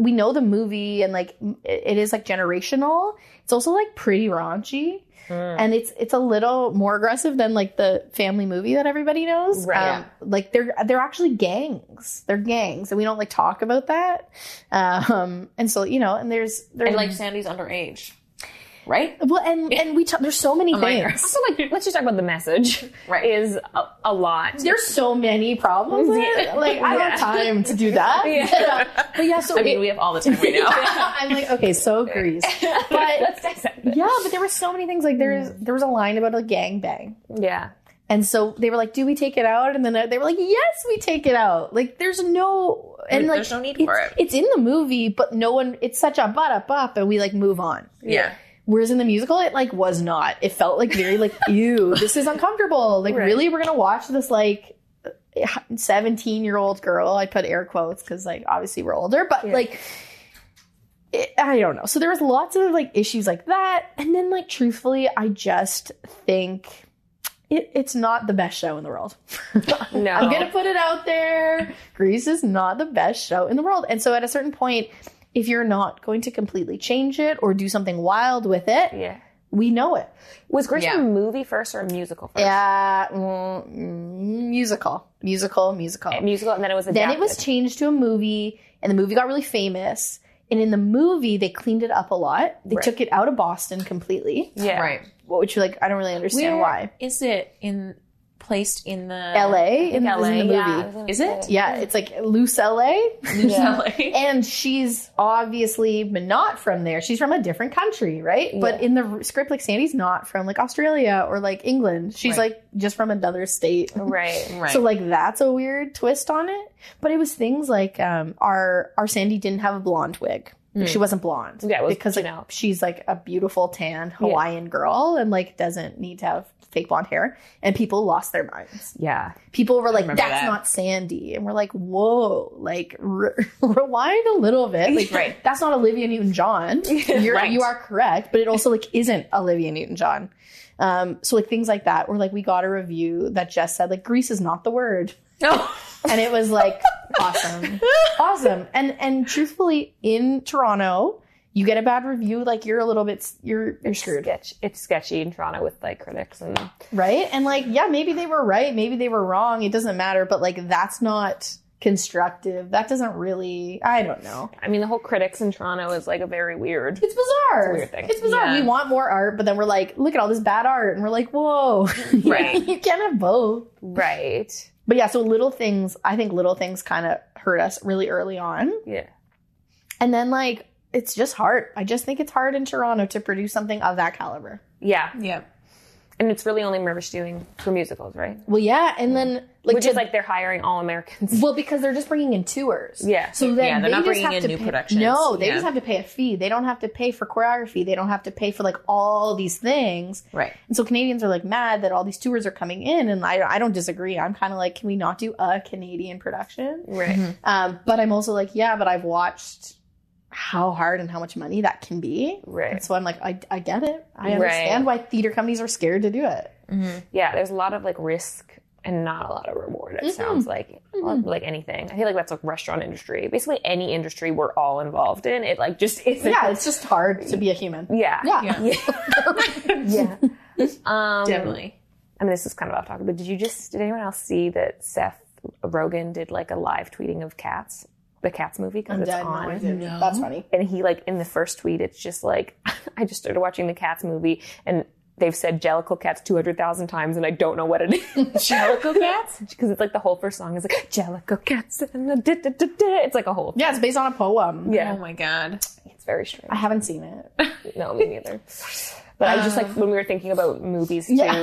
We know the movie and like it is like generational. It's also like pretty raunchy and it's it's a little more aggressive than like the family movie that everybody knows. Right. Um, like they're they're actually gangs. They're gangs, and we don't like talk about that. Um, and so you know, and there's there's And like Sandy's underage, right? well, and and we talk, there's so many [laughs] oh minor. things. So like, let's just talk about the message. Right. Is a, a lot. There's so many problems. with. Like I don't have time to do that. Yeah. [laughs] but yeah, so I mean, we have all the time right [laughs] now. I'm like, okay, so Grease. But Let's dissect it. yeah, but there were so many things. Like there's mm. there was a line about a gang bang. Yeah. And so they were like, "Do we take it out?" And then they were like, "Yes, we take it out." Like, there's no and like There's no need it's, for it. It's in the movie, but no one. It's such a but up up, and we like move on. Yeah. Whereas in the musical, it like was not. It felt like very like, [laughs] ew, this is uncomfortable. Like, really, we're gonna watch this like seventeen year old girl. I put air quotes because like obviously we're older, but like. It, I don't know. So there was lots of like issues like that, and then like truthfully, I just think it, it's not the best show in the world. [laughs] No. I'm gonna put it out there. Grease is not the best show in the world, and so at a certain point, if you're not going to completely change it or do something wild with it, Yeah. we know it. Was Grease Yeah. a movie first or a musical first? Yeah, mm, mm, musical, musical, musical. A musical, and then it was Then it was changed to a movie, and the movie got really famous. And in the movie, they cleaned it up a lot. They Right. took it out of Boston completely, yeah. Right. which like I don't really understand Where why. is it in placed in the L.A. in, LA, in the movie. yeah. Is it? Yeah, it's like loose LA. Loose LA? [laughs] And she's obviously not from there. She's from a different country, right? But in the script, like Sandy's not from like Australia or like England. She's Right. like just from another state. Right. [laughs] Right. So like that's a weird twist on it. But it was things like um our our Sandy didn't have a blonde wig. Like, She wasn't blonde. Yeah, it was because like Janel. she's like a beautiful tan Hawaiian girl and like doesn't need to have fake blonde hair. And people lost their minds Yeah. people were like, "That's that. not Sandy," and we're like, "Whoa!" Like re- [laughs] rewind a little bit. Like, Right. That's not Olivia Newton-John. [laughs] You're Right. you are correct, but it also like isn't Olivia Newton-John. Um, so like things like that, where like we got a review that just said like Grease is not the word, No. [laughs] and it was like awesome, awesome. And and truthfully, in Toronto, you get a bad review, like you're a little bit you're you're screwed. Sketch. It's sketchy in Toronto with like critics and right? And like, yeah, maybe they were right, maybe they were wrong. It doesn't matter, but like, that's not constructive. That doesn't really. I don't know. I mean the whole critics in Toronto is like a very weird. It's bizarre. weird thing. It's bizarre. Yeah. We want more art, but then we're like, look at all this bad art, and we're like, whoa, [laughs] Right. you [laughs] can't have both. Right. But yeah, so little things. I think little things kind of hurt us really early on, Yeah. and then like. It's just hard. I just think it's hard in Toronto to produce something of that caliber. Yeah. Yeah. And it's really only Mirvish doing for musicals, right? Well, yeah, and then like Which to- is like they're hiring all Americans. Well, because they're just bringing in tours. Yeah. So then Yeah, they're they not just bringing have in to new pay- productions. No, they Yeah. just have to pay a fee. They don't have to pay for choreography. They don't have to pay for like all these things. Right. And so Canadians are like mad that all these tours are coming in, and I I don't disagree. I'm kind of like, can we not do a Canadian production? Right. Um, but I'm also like, yeah, but I've watched how hard and how much money that can be. Right. And so I'm like, I, I get it. I Right. understand why theater companies are scared to do it. Yeah, there's a lot of like risk and not a lot of reward. Mm-hmm. It sounds like like anything. I feel like that's like restaurant industry. Basically, any industry we're all involved in. It like just isn't. Yeah, it's just hard to be a human. Yeah. Yeah. Yeah. [laughs] um, Definitely. I mean, this is kind of off topic, but did you just did anyone else see that Seth Rogen did like a live tweeting of Cats, the Cats movie because it's dead. On. I didn't. That's funny. and he like in the first tweet, it's just like [laughs] I just started watching the Cats movie and. They've said Jellicle Cats 200,000 times and I don't know what it is. [laughs] Jellicle cats? [laughs] Because it's like the whole first song is like Jellicle Cats. And the da, da, da, da. It's like a whole. Yeah, it's based on a poem. Yeah. Oh my god. It's very strange. I haven't seen it. No, me neither. But I just like when we were thinking about movies too, Yeah. I,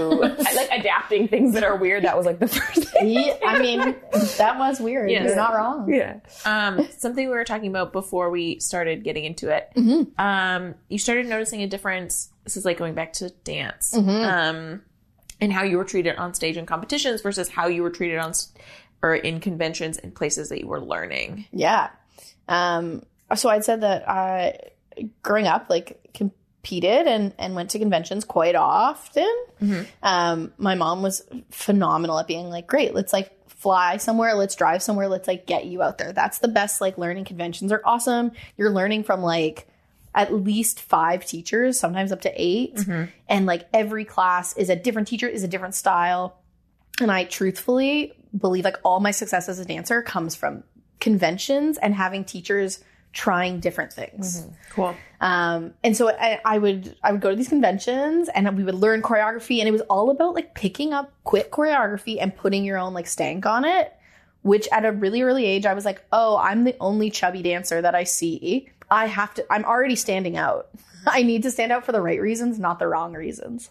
like adapting things that are weird. That was like the [laughs] first thing. Yeah, I mean, that was weird. Yes. You're not wrong. Yeah. Um, [laughs] something we were talking about before we started getting into it. Mm-hmm. Um, you started noticing a difference. This is like going back to dance. Mm-hmm. Um, and how you were treated on stage in competitions versus how you were treated on s- or in conventions and places that you were learning. Yeah. Um, so I'd said that I, growing up, like competed and, and went to conventions quite often. Um, my mom was phenomenal at being like, great, let's like fly somewhere, let's drive somewhere, let's like get you out there. That's the best like learning conventions are awesome. You're learning from like at least five teachers, sometimes up to 8 And like every class is a different teacher, is a different style. And I truthfully believe like all my success as a dancer comes from conventions and having teachers trying different things. Cool. Um, and so I, I would I would go to these conventions and we would learn choreography and it was all about like picking up quick choreography and putting your own like stank on it. Which at a really early age I was like, oh, I'm the only chubby dancer that I see. I have to. I'm already standing out. [laughs] I need to stand out for the right reasons, not the wrong reasons.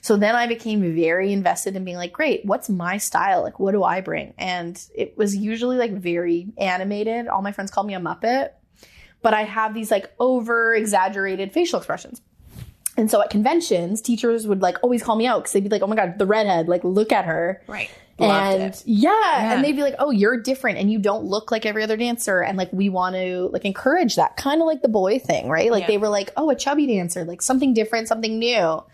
So then I became very invested in being like, great, what's my style? Like, what do I bring? And it was usually like very animated. All my friends called me a Muppet, but I have these like over exaggerated facial expressions. And so at conventions, teachers would like always call me out because they'd be like, oh my God, the redhead, like, look at her. Right. Loved and it. yeah, and they'd be like, "Oh, you're different, and you don't look like every other dancer." And like, we want to like encourage that, kind of like the boy thing, right? Like Yeah. they were like, "Oh, a chubby dancer, like something different, something new."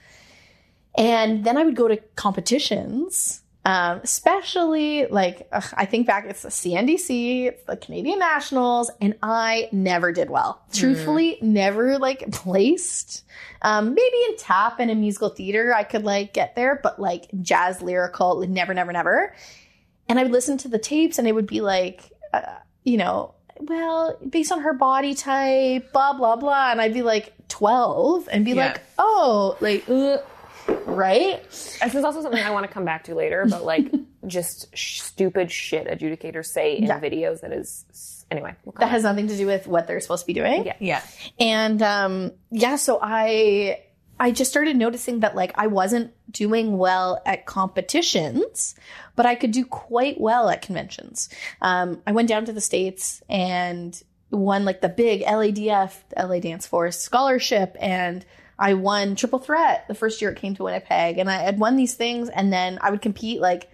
And then I would go to competitions, um, especially like ugh, I think back, it's the CNDC, it's the Canadian Nationals, and I never did well. Truthfully, never like [laughs] placed. Um, maybe in tap and in musical theater, I could like get there, but like jazz lyrical, never, never, never. And I would listen to the tapes, and it would be like, uh, you know, well, based on her body type, blah blah blah, and I'd be like twelve, and be Yeah. like, oh, like, uh, right? This is also something I want to come back to later, but like [laughs] just sh- stupid shit adjudicators say in Yeah. videos that is anyway. We'll come That has nothing to do with what they're supposed to be doing. Yeah. Yeah. And um yeah, so I I just started noticing that like I wasn't doing well at competitions, but I could do quite well at conventions. Um I went down to the states and won like the big LADF, LA Dance Force scholarship and I won triple threat the first year it came to Winnipeg and I had won these things and then I would compete like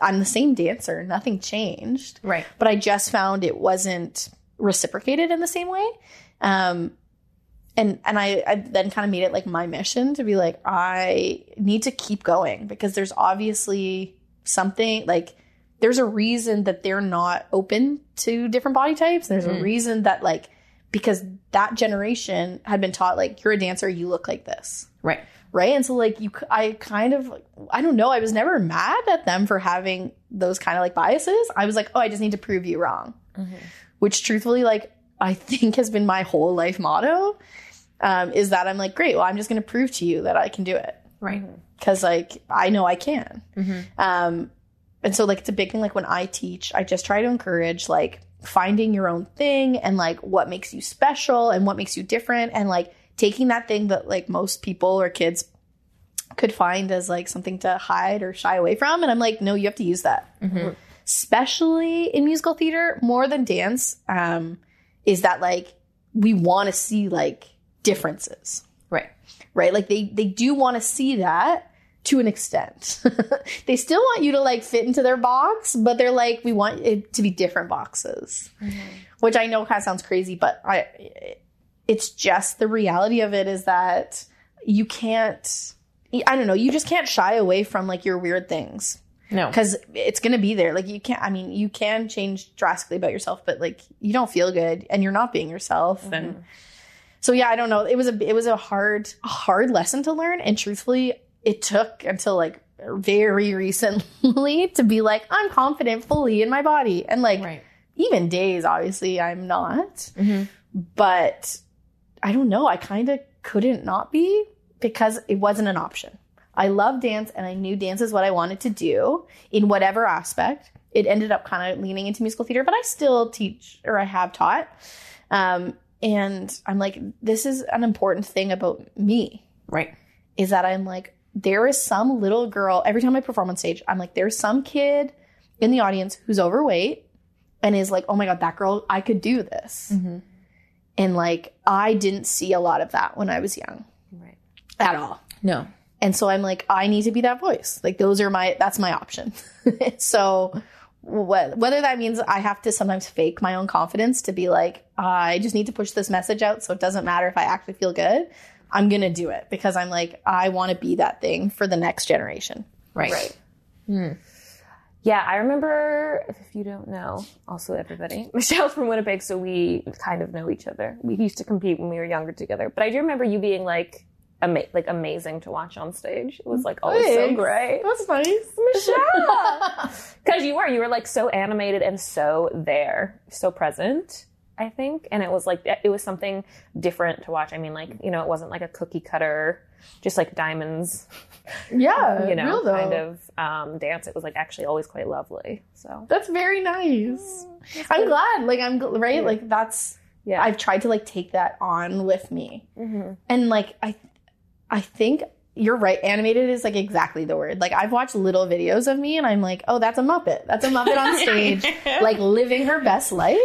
I'm the same dancer, nothing changed Right. but I just found it wasn't reciprocated in the same way. Um, and and I, I then kind of made it like my mission to be like I need to keep going because there's obviously something like there's a reason that they're not open to different body types. There's a reason that like because that generation had been taught like you're a dancer, you look like this. Right. right? And so like you i kind of i don't know. I was never mad at them for having those kind of like biases. I was like oh i just need to prove you wrong. Which truthfully like i [laughs] think has been my whole life motto um, is that i'm like great. Well i'm just going to prove to you that i can do it. Right. because like i know i can. Um, and so like it's a big thing. Like when i teach i just try to encourage like finding your own thing and like what makes you special and what makes you different. And like taking that thing that like most people or kids could find as like something to hide or shy away from. And i'm like no you have to use that. Especially in musical theater more than dance um, is that like we want to see like differences. Right. right? Like they they do want to see that to an extent. [laughs] they still want you to like fit into their box, but they're like we want it to be different boxes. Mm-hmm. Which I know kind of sounds crazy, but I it's just the reality of it is that you can't I don't know, you just can't shy away from like your weird things No. because it's going to be there. Like you can't. I mean, you can change drastically about yourself, but like you don't feel good and you're not being yourself. And mm-hmm. so yeah, I don't know. It was a it was a hard hard lesson to learn, and truthfully, it took until like very recently [laughs] to be like I'm confident fully in my body, and like Right. even days, obviously, I'm not. But I don't know. I kind of couldn't not be because it wasn't an option. I love dance and I knew dance is what I wanted to do in whatever aspect. It ended up kind of leaning into musical theater, but I still teach or I have taught. Um, and I'm like, this is an important thing about me. Right. is that I'm like, there is some little girl, every time I perform on stage, I'm like, there's some kid in the audience who's overweight and is like, oh my God, that girl, I could do this. Mm-hmm. And like, I didn't see a lot of that when I was young Right. at all. No. And so I'm like, I need to be that voice. Like those are my that's my option. [laughs] so what, whether that means I have to sometimes fake my own confidence to be like, I just need to push this message out so it doesn't matter if I actually feel good. I'm gonna do it because I'm like, I want to be that thing for the next generation. Right. Right. Hmm. Yeah, I remember, if you don't know, also everybody, [laughs] Michelle's from Winnipeg, so we kind of know each other. We used to compete when we were younger together. But I do remember you being like, ama- like amazing to watch on stage. It was like always so Thanks. great. That's nice. [laughs] Michelle! Because you were, you were like so animated and so there, so present. I think, and it was like it was something different to watch. I mean, like you know, it wasn't like a cookie cutter, just like diamonds, yeah, you know, real kind of um, dance. It was like actually always quite lovely. So That's very nice. I'm glad. Like I'm gl- right. Like that's yeah, I've tried to like take that on with me. Mhm. And like I I think you're right. Animated is like exactly the word. Like I've watched little videos of me and I'm like, oh, that's a Muppet. That's a Muppet on stage, [laughs] like living her best life.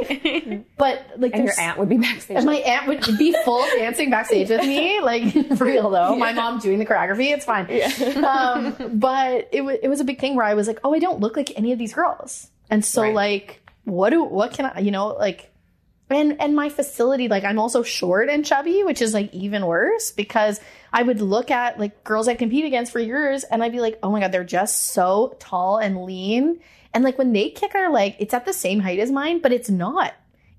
But like and your aunt would be backstage. and my aunt would be full dancing backstage with me, like [laughs] for real though. My mom doing the choreography, it's fine. Um, but it was it was a big thing where I was like, oh, I don't look like any of these girls, and so Right. like, what do what can I, you know, like, and and my facility, like, I'm also short and chubby, which is like even worse because I would look at like girls I compete against for years, and I'd be like, oh my god, they're just so tall and lean, and like when they kick our leg, it's at the same height as mine, but it's not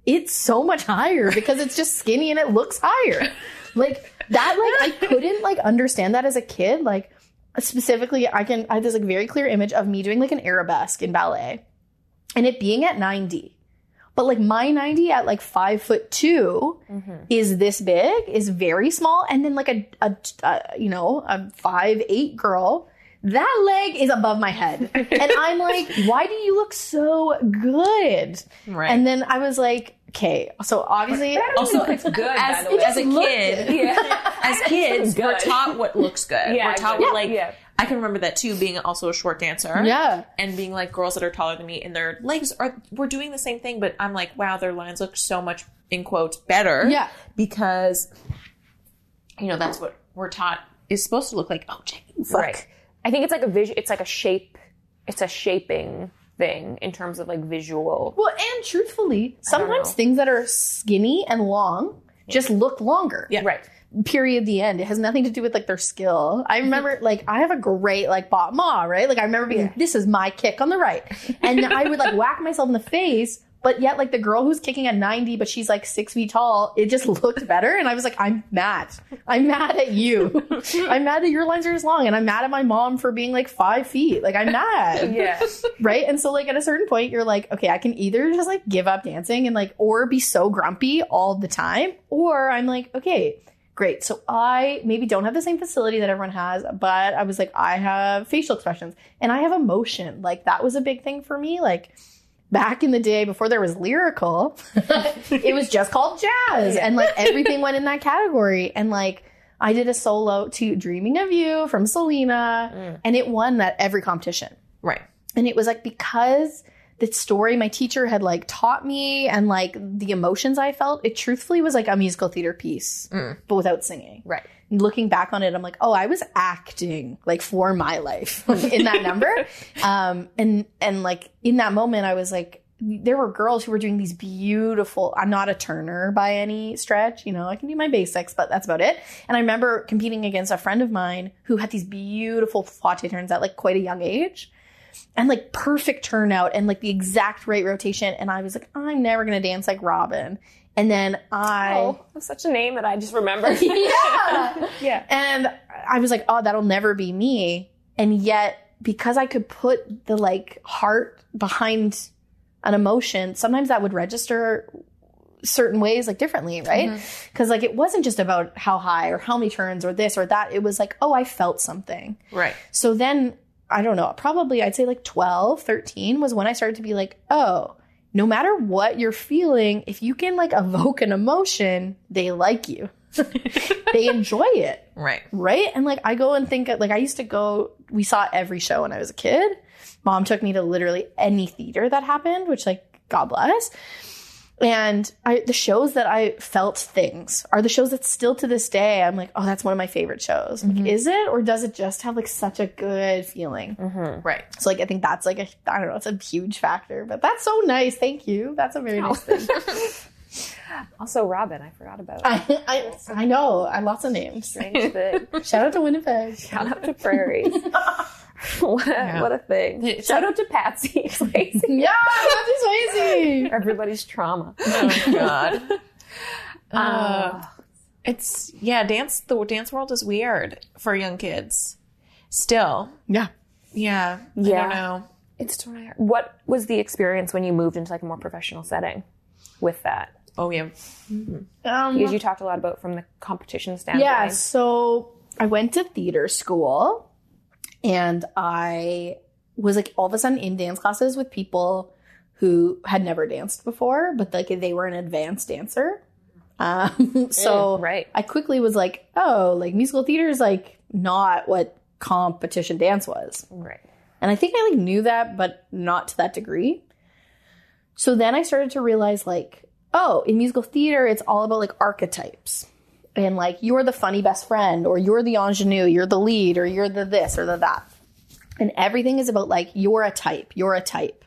it's so much higher [laughs] because it's just skinny and it looks higher. Like that, like I couldn't like understand that as a kid. Like specifically, I can I have this like very clear image of me doing like an arabesque in ballet, and it being at ninety. But like my 90 at like five foot 2 mm-hmm. is this big, is very small. And then like a, a, a you know, a five, eight girl, that leg is above my head. [laughs] and I'm like, why do you look so good? Right. And then I was like, okay, so obviously, [laughs] also, it's good. as, by the way. [laughs] as a kid, yeah. as kids, we're taught what looks good. Yeah, we're taught yeah, what like. yeah. I can remember that too, being also a short dancer. yeah. And being like girls that are taller than me and their legs are we're doing the same thing, but I'm like, wow, their lines look so much in quotes better. Yeah. Because you know, that's what we're taught is supposed to look like. Oh, Jane, fuck. Right. I think it's like a vision. It's like a shape. It's a shaping thing in terms of like visual. Well, and truthfully, sometimes things that are skinny and long just look longer. Yeah. Right. Period the end. It has nothing to do with like their skill. I mm-hmm. remember like i have a great like battement right? Like i remember being like, this is my kick on the right. And [laughs] i would like whack myself in the face but yet like the girl who's kicking at 90 but she's like six feet tall it just [laughs] looked better and i was like i'm mad. I'm mad at you. [laughs] I'm mad that your lines are as long and i'm mad at my mom for being like five feet. Like i'm mad. Yeah. right? And so like at a certain point you're like, okay, I can either just like give up dancing and like or be so grumpy all the time, or I'm like, okay, great. So I maybe don't have the same facility that everyone has, but I was like, I have facial expressions and I have emotion. Like that was a big thing for me. Like back in the day before there was lyrical, [laughs] it was just called jazz. And like [laughs] everything went in that category. And like I did a solo to Dreaming of You from Selena, mm. and it won that every competition. Right. And it was like because the story my teacher had like taught me and like the emotions I felt, it truthfully was like a musical theater piece, but without singing. Right. And looking back on it, I'm like, oh, I was acting like for my life [laughs] in that number. [laughs] Um, and, and like in that moment, I was like, there were girls who were doing these beautiful, I'm not a turner by any stretch, you know, I can do my basics, but that's about it. And I remember competing against a friend of mine who had these beautiful flatte turns at like quite a young age and like perfect turnout and like the exact right rotation. And I was like, I'm never going to dance like Robin. And then I, Oh, that's such a name that I just remembered. [laughs] yeah. [laughs] yeah. And I was like, oh, that'll never be me. And yet, because I could put the like heart behind an emotion, sometimes that would register certain ways, like differently, right? Mm-hmm. Because like it wasn't just about how high or how many turns or this or that. It was like, oh, I felt something. Right. So then, I don't know, probably I'd say like 12, 13 was when I started to be like, oh, no matter what you're feeling, if you can like evoke an emotion, they like you. [laughs] they enjoy it Right. right? And like I go and think like I used to go. We saw every show when I was a kid. Mom took me to literally any theater that happened, which like God bless. And I, the shows that I felt things are the shows that still to this day I'm like, oh, that's one of my favorite shows. Like, mm-hmm. is it or does it just have like such a good feeling? Mm-hmm. Right. So like I think that's like a I don't know, it's a huge factor. But that's so nice. Thank you. That's a very nice thing. Oh. [laughs] Also, Robin, I forgot about. I, I I know. I lots of names. Strange thing. Shout out to Winnipeg. Shout out to prairies. [laughs] [laughs] what, a, what a thing. It's Shout out to Patsy. [laughs] Swayze. [laughs] Yeah, that's crazy. Everybody's trauma. Oh God. uh, it's yeah. Dance. The dance world is weird for young kids. Still. Yeah. Yeah. Yeah. I don't know. It's what was the experience when you moved into like a more professional setting with that? Oh yeah. Um, Because you talked a lot about from the competition standpoint. yeah, so I went to theater school and I was like all of a sudden in dance classes with people who had never danced before, but like they were an advanced dancer. Um, [laughs] so right. I quickly was like, oh, like musical theater is like not what competition dance was. Right. And I think I like knew that, but not to that degree. So then I started to realize like, oh, in musical theater, it's all about like archetypes. And like you're the funny best friend, or you're the ingenue, you're the lead, or you're the this or the that. And everything is about like you're a type, you're a type.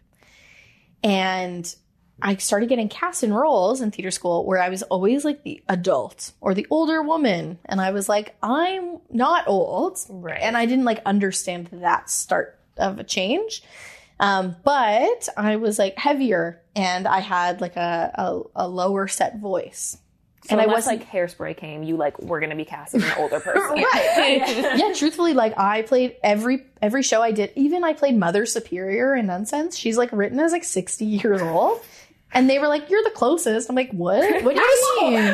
And I started getting cast in roles in theater school where I was always like the adult or the older woman. And I was like, I'm not old. Right. And I didn't like understand that start of a change. Um, but I was like heavier and I had like a, a, a lower set voice. So and I wasn't like hairspray came, you like were gonna be cast as an older [laughs] person. Right. [laughs] yeah, truthfully, like I played every every show I did. Even I played Mother Superior in Nunsense. She's like written as like sixty years old, and they were like, "You're the closest." I'm like, "What? [laughs] What do you mean?"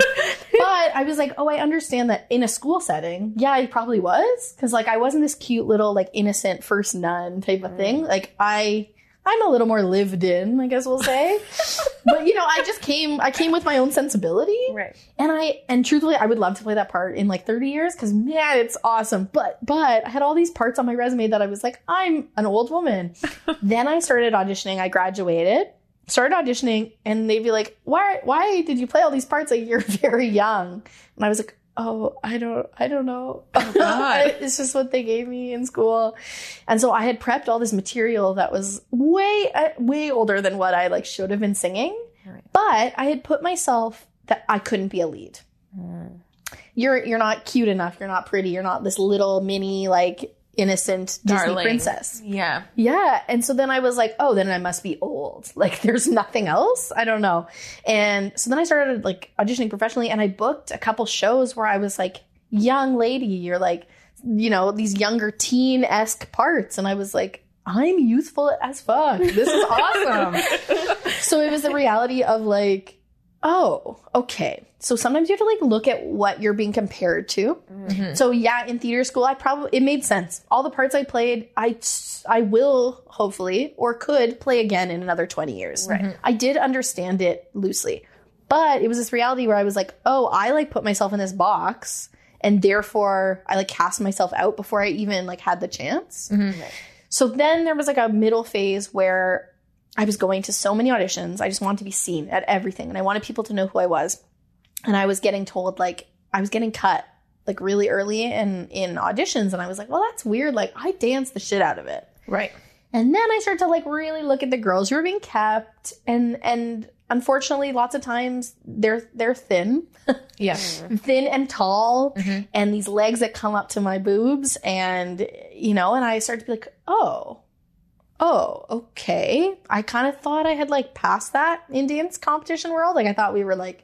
but I was like, "Oh, I understand that in a school setting, yeah, I probably was because like I wasn't this cute little like innocent first nun type of thing. Mm. Like I." I'm a little more lived in, I guess we'll say. [laughs] but you know, I just came I came with my own sensibility. Right. And I and truthfully, I would love to play that part in like 30 years because man, it's awesome. But but I had all these parts on my resume that I was like, I'm an old woman. [laughs] then I started auditioning. I graduated, started auditioning, and they'd be like, Why why did you play all these parts? Like you're [laughs] very young. And I was like, Oh, I don't I don't know. [laughs] God. [laughs] it's just what they gave me in school. And so I had prepped all this material that was way uh, way older than what I like should have been singing. Right. But I had put myself that I couldn't be a lead. You're you're not cute enough. You're not pretty. You're not this little mini like innocent Disney princess. Yeah. Yeah. And so then I was like, oh, then I must be old. [laughs] Like there's nothing else. I don't know. And so then I started like auditioning professionally and I booked a couple shows where I was like, young lady, you're like, you know, these younger teen esque parts. And I was like, I'm youthful as fuck. This is [laughs] awesome. so it was the reality of like, oh, okay. So sometimes you have to like look at what you're being compared to. Mm-hmm. So yeah, in theater school, I probably it made sense. All the parts I played, I I will hopefully or could play again in another 20 years. Right. Mm-hmm. I did understand it loosely. But it was this reality where I was like, "Oh, I like put myself in this box and therefore I like cast myself out before I even like had the chance." Mm-hmm. So then there was like a middle phase where I was going to so many auditions. I just wanted to be seen at everything and I wanted people to know who I was. And I was getting told like I was getting cut like really early in in auditions and I was like, "Well, that's weird. Like I danced the shit out of it." Right. And then I started to like really look at the girls who were being kept and and unfortunately lots of times they're they're thin. [laughs] Yeah. thin and tall mm-hmm. and these legs that come up to my boobs and you know and i started to be like oh oh okay. I kind of thought i had like passed that in dance competition world. Like i thought we were like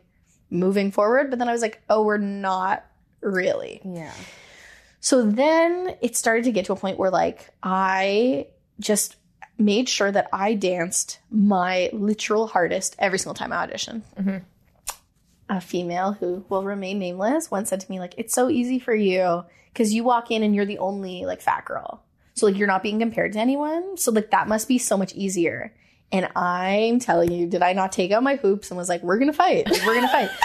moving forward but then i was like oh we're not really. Yeah. so then it started to get to a point where like I just made sure that I danced my literal hardest every single time I auditioned. Mm-hmm. A female who will remain nameless once said to me like, "It's so easy for you because you walk in and you're the only like fat girl, so like you're not being compared to anyone. So like that must be so much easier." And I'm telling you, did I not take out my hoops and was like, "We're gonna fight. Like, we're gonna fight." [laughs]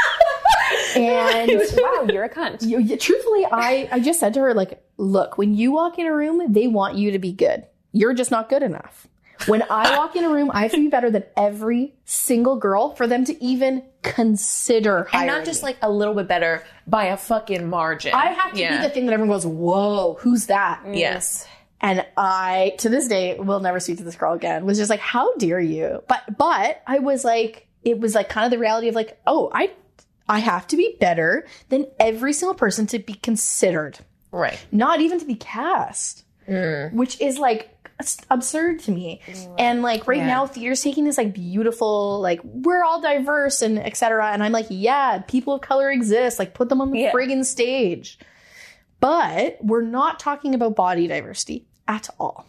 And wow, you're a cunt. you, you- truthfully, I, I just said to her, like, look, when you walk in a room, they want you to be good. You're just not good enough. When I walk in a room, I have to be better than every single girl for them to even consider and hiring not just like a little bit better by a fucking margin. I have to yeah. be the thing that everyone goes, whoa, who's that? Yes. And I, to this day, will never speak to this girl again. Was just like, how dare you? But, but I was like, it was like kind of the reality of like, oh, I, I have to be better than every single person to be considered, Right. not even to be cast, mm. which is like absurd to me. And like right Yeah. now, theater's taking this like beautiful, like we're all diverse and etc. And I'm like, yeah, people of color exist. Like put them on the Yeah. friggin' stage. But we're not talking about body diversity at all.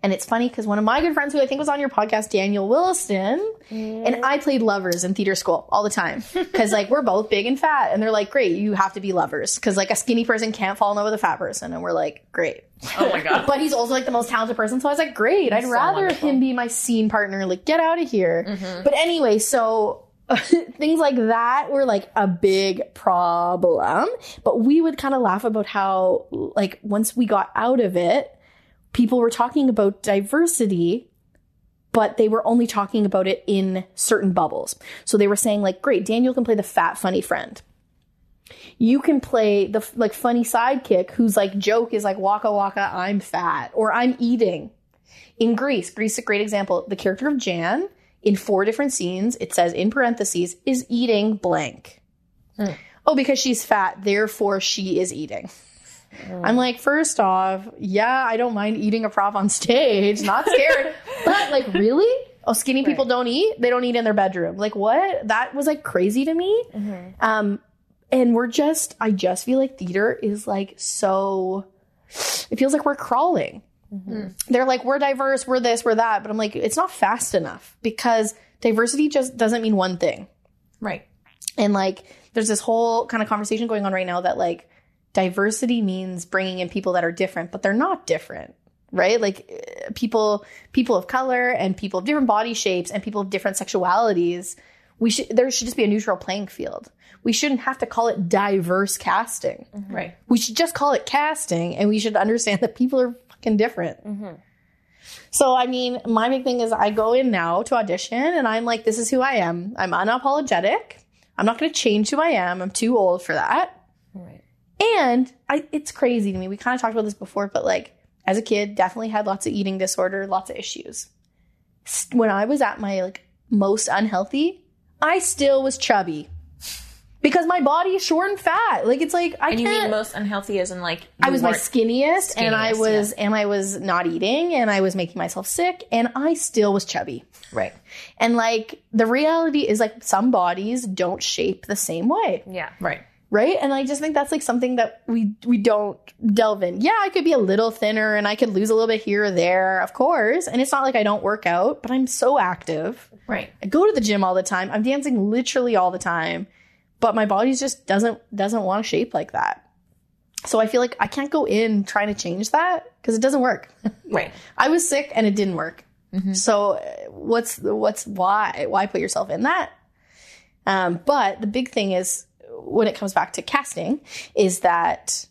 And it's funny because one of my good friends, who I think was on your podcast, Daniel Williston, and I played lovers in theater school all the time [laughs] because like we're both big and fat, and they're like, "Great, you have to be lovers," because like a skinny person can't fall in love with a fat person, and we're like, "Great." Oh my god. [laughs] But he's also like the most talented person, so I was like, "Great, I'd rather wonderful. him be my scene partner." Like, get out of here. Mm-hmm. But anyway, so. [laughs] things like that were like a big problem but we would kind of laugh about how like once we got out of it people were talking about diversity, but they were only talking about it in certain bubbles. So they were saying like, great, Daniel can play the fat, funny friend. You can play the like funny sidekick whose like joke is like waka waka, I'm fat or I'm eating. In Grease, Grease is a great example. The character of Jan in four different scenes, it says in parentheses, is eating blank. Hmm. Oh, because she's fat, therefore she is eating. Hmm. I'm like, first off, yeah, I don't mind eating a prop on stage, not [laughs] scared. but like, really? Oh, skinny people don't eat? They don't eat in their bedroom. Like, what? That was like crazy to me. Mm-hmm. Um, and we're just, I just feel like theater is like so, it feels like we're crawling. Mm-hmm. Mm. They're like, we're diverse, we're this, we're that. But I'm like, it's not fast enough because diversity just doesn't mean one thing. Right. And like, there's this whole kind of conversation going on right now that like diversity means bringing in people that are different, but they're not different, right? Like eh, people, people of color and people of different body shapes and people of different sexualities. We should, there should just be a neutral playing field. We shouldn't have to call it diverse casting. Mm-hmm. Right. We should just call it casting and we should understand [laughs] that people are fucking different. Mm-hmm. So, I mean, my big thing is I go in now to audition and I'm like, this is who I am. I'm unapologetic. I'm not going to change who I am. I'm too old for that. Right. And I, it's crazy to me. We kind of talked about this before, but like as a kid, definitely had lots of eating disorder, lots of issues. When I was at my like most unhealthy, I still was chubby because my body is short and fat. Like it's like I And you can't. mean most unhealthy as in like I was my weren't- skinniest, and I Skinniest, was and I was not eating and I was making myself sick and I still was chubby. right. And like the reality is like some bodies don't shape the same way, Yeah. Right. right? And I just think that's like something that we we don't delve in. Yeah, I could be a little thinner and I could lose a little bit here or there, of course. And it's not like I don't work out, but I'm so active. Right. I go to the gym all the time. I'm dancing literally all the time, but my body just doesn't doesn't want to shape like that. So I feel like I can't go in trying to change that because it doesn't work. [laughs] Right. I was sick and it didn't work. So uh, what's what's why why put yourself in that? Um, but the big thing is when it comes back to casting is that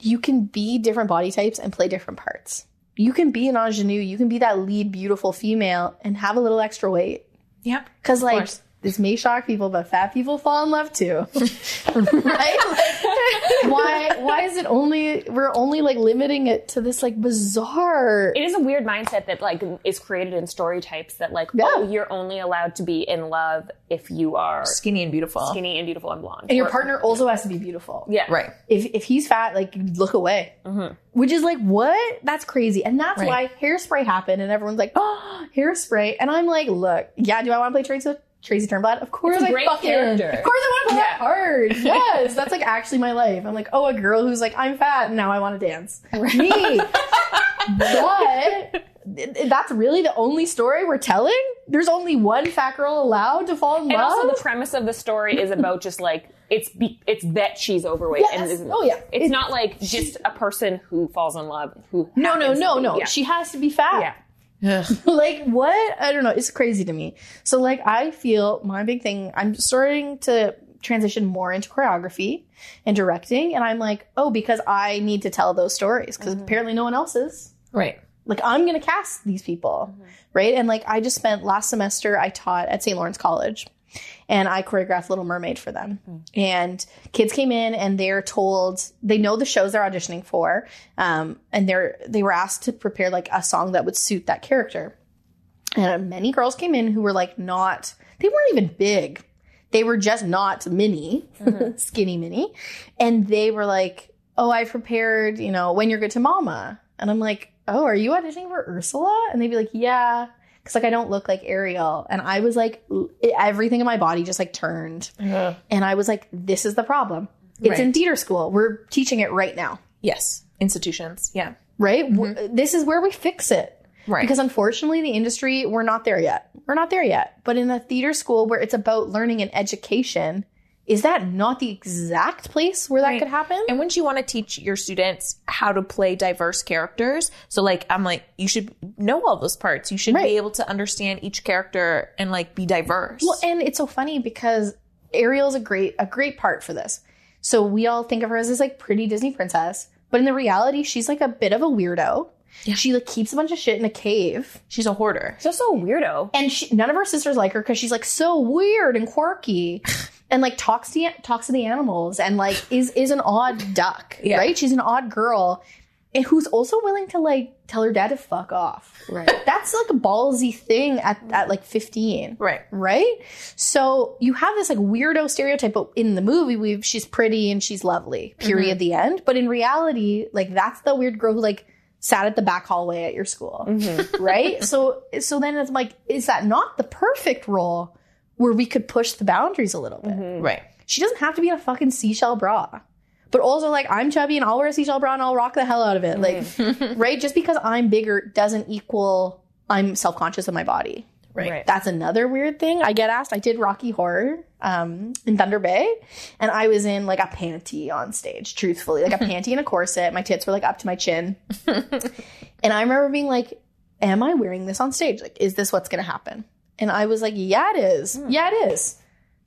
you can be different body types and play different parts. You can be an ingenue, you can be that lead beautiful female and have a little extra weight. Yep. Because like course. This may shock people, but fat people fall in love too, [laughs] right? Like, [laughs] why? Why is it only we're only like limiting it to this like bizarre? It is a weird mindset that like is created in story types that like oh, Yeah. oh you're only allowed to be in love if you are Skinny and beautiful. skinny and beautiful and blonde. and your Or- partner also has to be beautiful. yeah. Right. If if he's fat, like look away. Mm-hmm. Which is like what? That's crazy, and that's Right. why hairspray happened, and everyone's like, oh, [gasps] hairspray, and I'm like, look, yeah, do I want to play Tracy? Tracy Turnblad? Of course, It's I great fucking, character. of course, I want to play that part. [laughs] Yes, that's like actually my life. I'm like, oh, a girl who's like, I'm fat, and now I want to dance. Me, [laughs] but that's really the only story we're telling. There's only one fat girl allowed to fall in And love. And also the premise of the story is about just like it's be, it's that she's overweight Yes. and Oh, yeah. it's It- not like just a person who falls in love who no, no, no, no. yeah. She has to be fat. yeah. [laughs] like what i don't know it's crazy to me so like i feel my big thing i'm starting to transition more into choreography and directing. And I'm like, oh, because I need to tell those stories because mm-hmm. apparently no one else is. Right. Like I'm going to cast these people, mm-hmm. right? And like I just spent last semester I taught at St. Lawrence College and I choreographed Little Mermaid for them. And kids came in and they're told they know the shows they're auditioning for, um, and they're they were asked to prepare like a song that would suit that character. And many girls came in who were like not they weren't even big. They were just not mini, [laughs] skinny mini. And they were like, Oh, I prepared, you know, when you're good to mama. And I'm like, Oh, are you auditioning for Ursula? And they'd be like, Yeah. Cause like I don't look like Ariel. And I was like, everything in my body just like turned. Uh-huh. And I was like, this is the problem. It's Right. in theater school. We're teaching it right now. Yes. Institutions. Yeah. Right? W- mm-hmm. This is where we fix it. Right. Because unfortunately, the industry, we're not there yet. We're not there yet. But in a theater school where it's about learning and education, is that not the exact place where that Right. could happen? And wouldn't you want to teach your students how to play diverse characters? So, like, I'm like, you should know all those parts. You should Right. be able to understand each character and like be diverse. Well, and it's so funny because Ariel's a great a great part for this. So we all think of her as this like pretty Disney princess, but in the reality, she's like a bit of a weirdo. She like keeps a bunch of shit in a cave, She's a hoarder. She's also a weirdo. and she, none of her sisters like her because she's like so weird and quirky, [laughs] and like talks to talks to the animals, and like [laughs] is is an odd duck, Yeah. right? She's an odd girl, and who's also willing to like tell her dad to fuck off. Right. That's like a ballsy thing at at like fifteen Right. right? So you have this like weirdo stereotype, but in the movie, we've she's pretty and she's lovely. Mm-hmm. Period. The end. But in reality, like that's the weird girl who like sat at the back hallway at your school, mm-hmm. right? So so then it's like, is that not the perfect role where we could push the boundaries a little bit? Right. She doesn't have to be in a fucking seashell bra. But also, like, I'm chubby and I'll wear a seashell bra and I'll rock the hell out of it. Like, [laughs] right? Just because I'm bigger doesn't equal I'm self conscious of my body. Right. Right. That's another weird thing. I get asked. I did Rocky Horror um, in Thunder Bay, and I was in like a panty on stage. Truthfully, like a [laughs] panty and a corset. My tits were like up to my chin, [laughs] and I remember being like, "Am I wearing this on stage? Like, is this what's going to happen?" And I was like, "Yeah, it is. Hmm. Yeah, it is.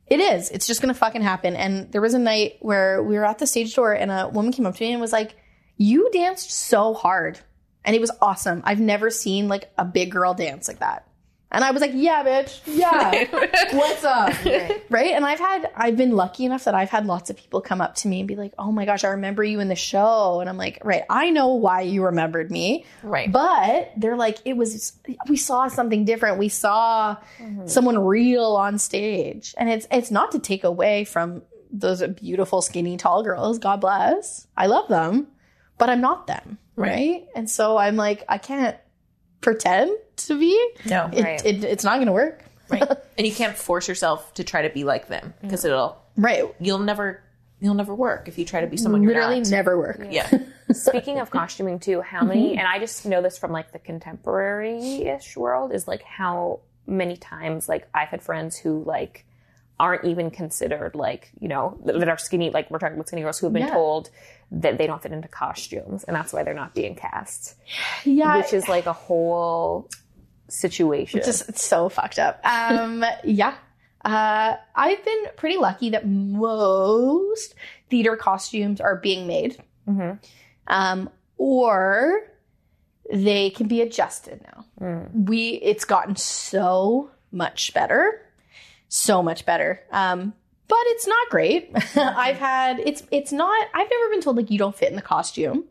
It is. It's just going to fucking happen." And there was a night where we were at the stage door, and a woman came up to me and was like, "You danced so hard." And it was awesome. I've never seen like a big girl dance like that. And I was like, yeah, bitch. Yeah. [laughs] What's up? [laughs] Right. And I've had, I've been lucky enough that I've had lots of people come up to me and be like, oh my gosh, I remember you in the show. And I'm like, right, I know why you remembered me. Right. But they're like, it was, we saw something different. We saw mm-hmm. someone real on stage. And it's, it's not to take away from those beautiful, skinny, tall girls. God bless. I love them, but I'm not them. Right. And so I'm like, I can't pretend to be. no. It, Right. it, it's not going to work. Right. [laughs] and you can't force yourself to try to be like them because it'll Right. you'll never you'll never work if you try to be someone you're Literally not. never work. Yeah. [laughs] Speaking of costuming too, how many mm-hmm. and I just know this from like the contemporary-ish world is like how many times like I've had friends who like aren't even considered like, you know, that that are skinny like we're talking about skinny girls who have been Yeah. told that they don't fit into costumes and that's why they're not being cast. Yeah. Which is like a whole situation. just it's so fucked up. Um, [laughs] yeah. Uh, I've been pretty lucky that most theater costumes are being made, Mhm. um, or they can be adjusted now. Mm. We it's gotten so much better, so much better. Um, but it's not great. [laughs] I've had it's it's not. I've never been told like you don't fit in the costume,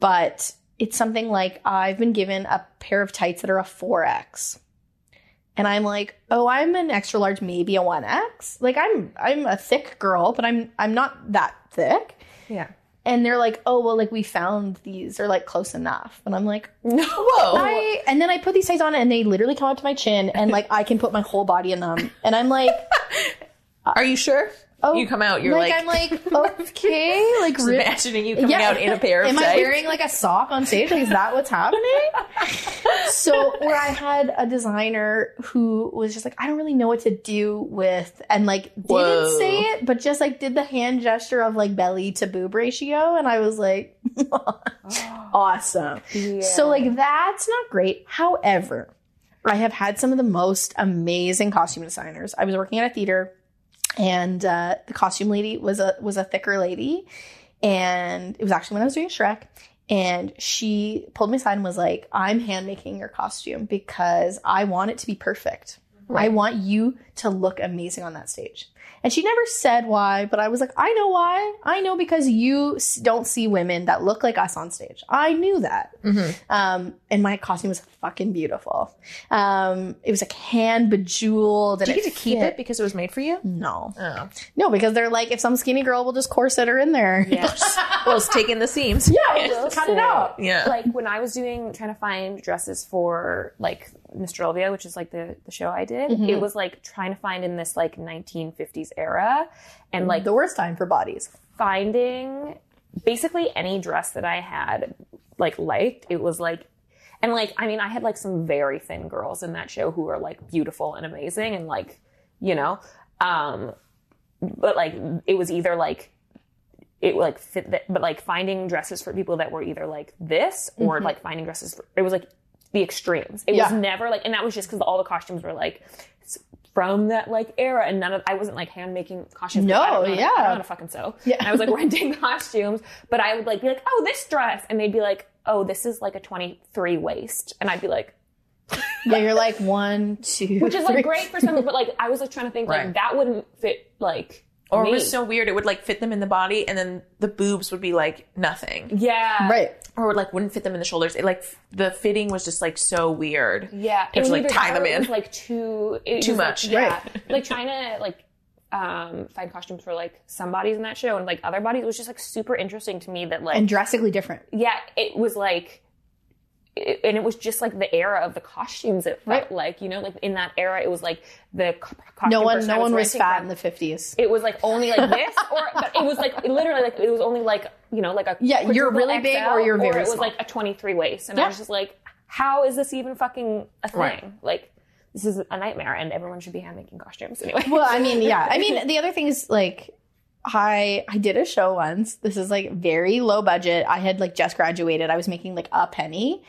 but it's something like I've been given a pair of tights that are a 4X. And I'm like, "Oh, I'm an extra large, maybe a 1X." Like I'm I'm a thick girl, but I'm I'm not that thick. Yeah. And they're like, "Oh, well like we found these. They're like close enough." And I'm like, [laughs] Whoa. I and then I put these tights on and they literally come up to my chin and like I can put my whole body in them. And I'm like, [laughs] Are you sure? Oh, you come out, you're like, like, I'm like, [laughs] okay, like just re- imagining you coming out in a pair of Am tights. I wearing like a sock on stage? Like, is that what's happening? [laughs] so, where I had a designer who was just like, I don't really know what to do with, and like didn't say it, but just like did the hand gesture of like belly to boob ratio, and I was like, [gasps] awesome. So, like, that's not great. However, I have had some of the most amazing costume designers. I was working at a theater and uh, the costume lady was a was a thicker lady, and it was actually when I was doing Shrek. And she pulled me aside and was like, "I'm hand making your costume because I want it to be perfect. I want you to look amazing on that stage." And she never said why, but I was like, I know why. I know because you don't see women that look like us on stage. I knew that. Um, and my costume was fucking beautiful. Um, it was like hand bejeweled. And Did you get to keep fit. it because it was made for you? No, Oh. no, because they're like, if some skinny girl will just corset her in there. Yeah. [laughs] Well, it's taking the seams. Yeah, will just cut it out. Yeah. like when I was doing trying to find dresses for like Nostrovia, which is like the the show I did, Mm-hmm. it was like trying to find in this like 1950s era, and like the worst time for bodies. finding basically any dress that I had like liked. It was like and like I mean I had like some very thin girls in that show who were like beautiful and amazing and like you know um but like it was either like it like fit that but like finding dresses for people that were either like this or like finding dresses for it was like the extremes. It was never like and that was just because all the costumes were like from that like era and none of I wasn't like hand making costumes. No, I don't know, yeah. I don't know how to fucking sew. Yeah. And I was like [laughs] renting costumes, but I would like be like, oh, this dress, and they'd be like, oh, this is like a twenty three waist, and I'd be like, [laughs] Yeah, you're like one, two, which is like great for some, but like I was like trying to think Right. like that wouldn't fit like Or it was so weird. It would like fit them in the body, and then the boobs would be like nothing, yeah, right. or like wouldn't fit them in the shoulders. It like the fitting was just like so weird. Yeah, You have to, like, either tie that them or it in. was, like too it Too was, like, much. yeah, like trying to like um find costumes for like some bodies in that show and like other bodies It was just like super interesting to me that like And drastically different. yeah, it was like, it, and it was just like the era of the costumes. It felt Right. like you know, like in that era, it was like the co- costume. No one, no I one was fat from, in the fifties. It was like only like [laughs] this, or but it was like literally like it was only like you know like a Yeah, you're really big or you're or very it was small. like a twenty three waist, and Yeah. I was just like, how is this even fucking a thing? Right. Like this is a nightmare, and everyone should be hand making costumes anyway. Well, I mean, [laughs] yeah. I mean, the other thing is like I I did a show once. This is like very low budget. I had like just graduated. I was making like a penny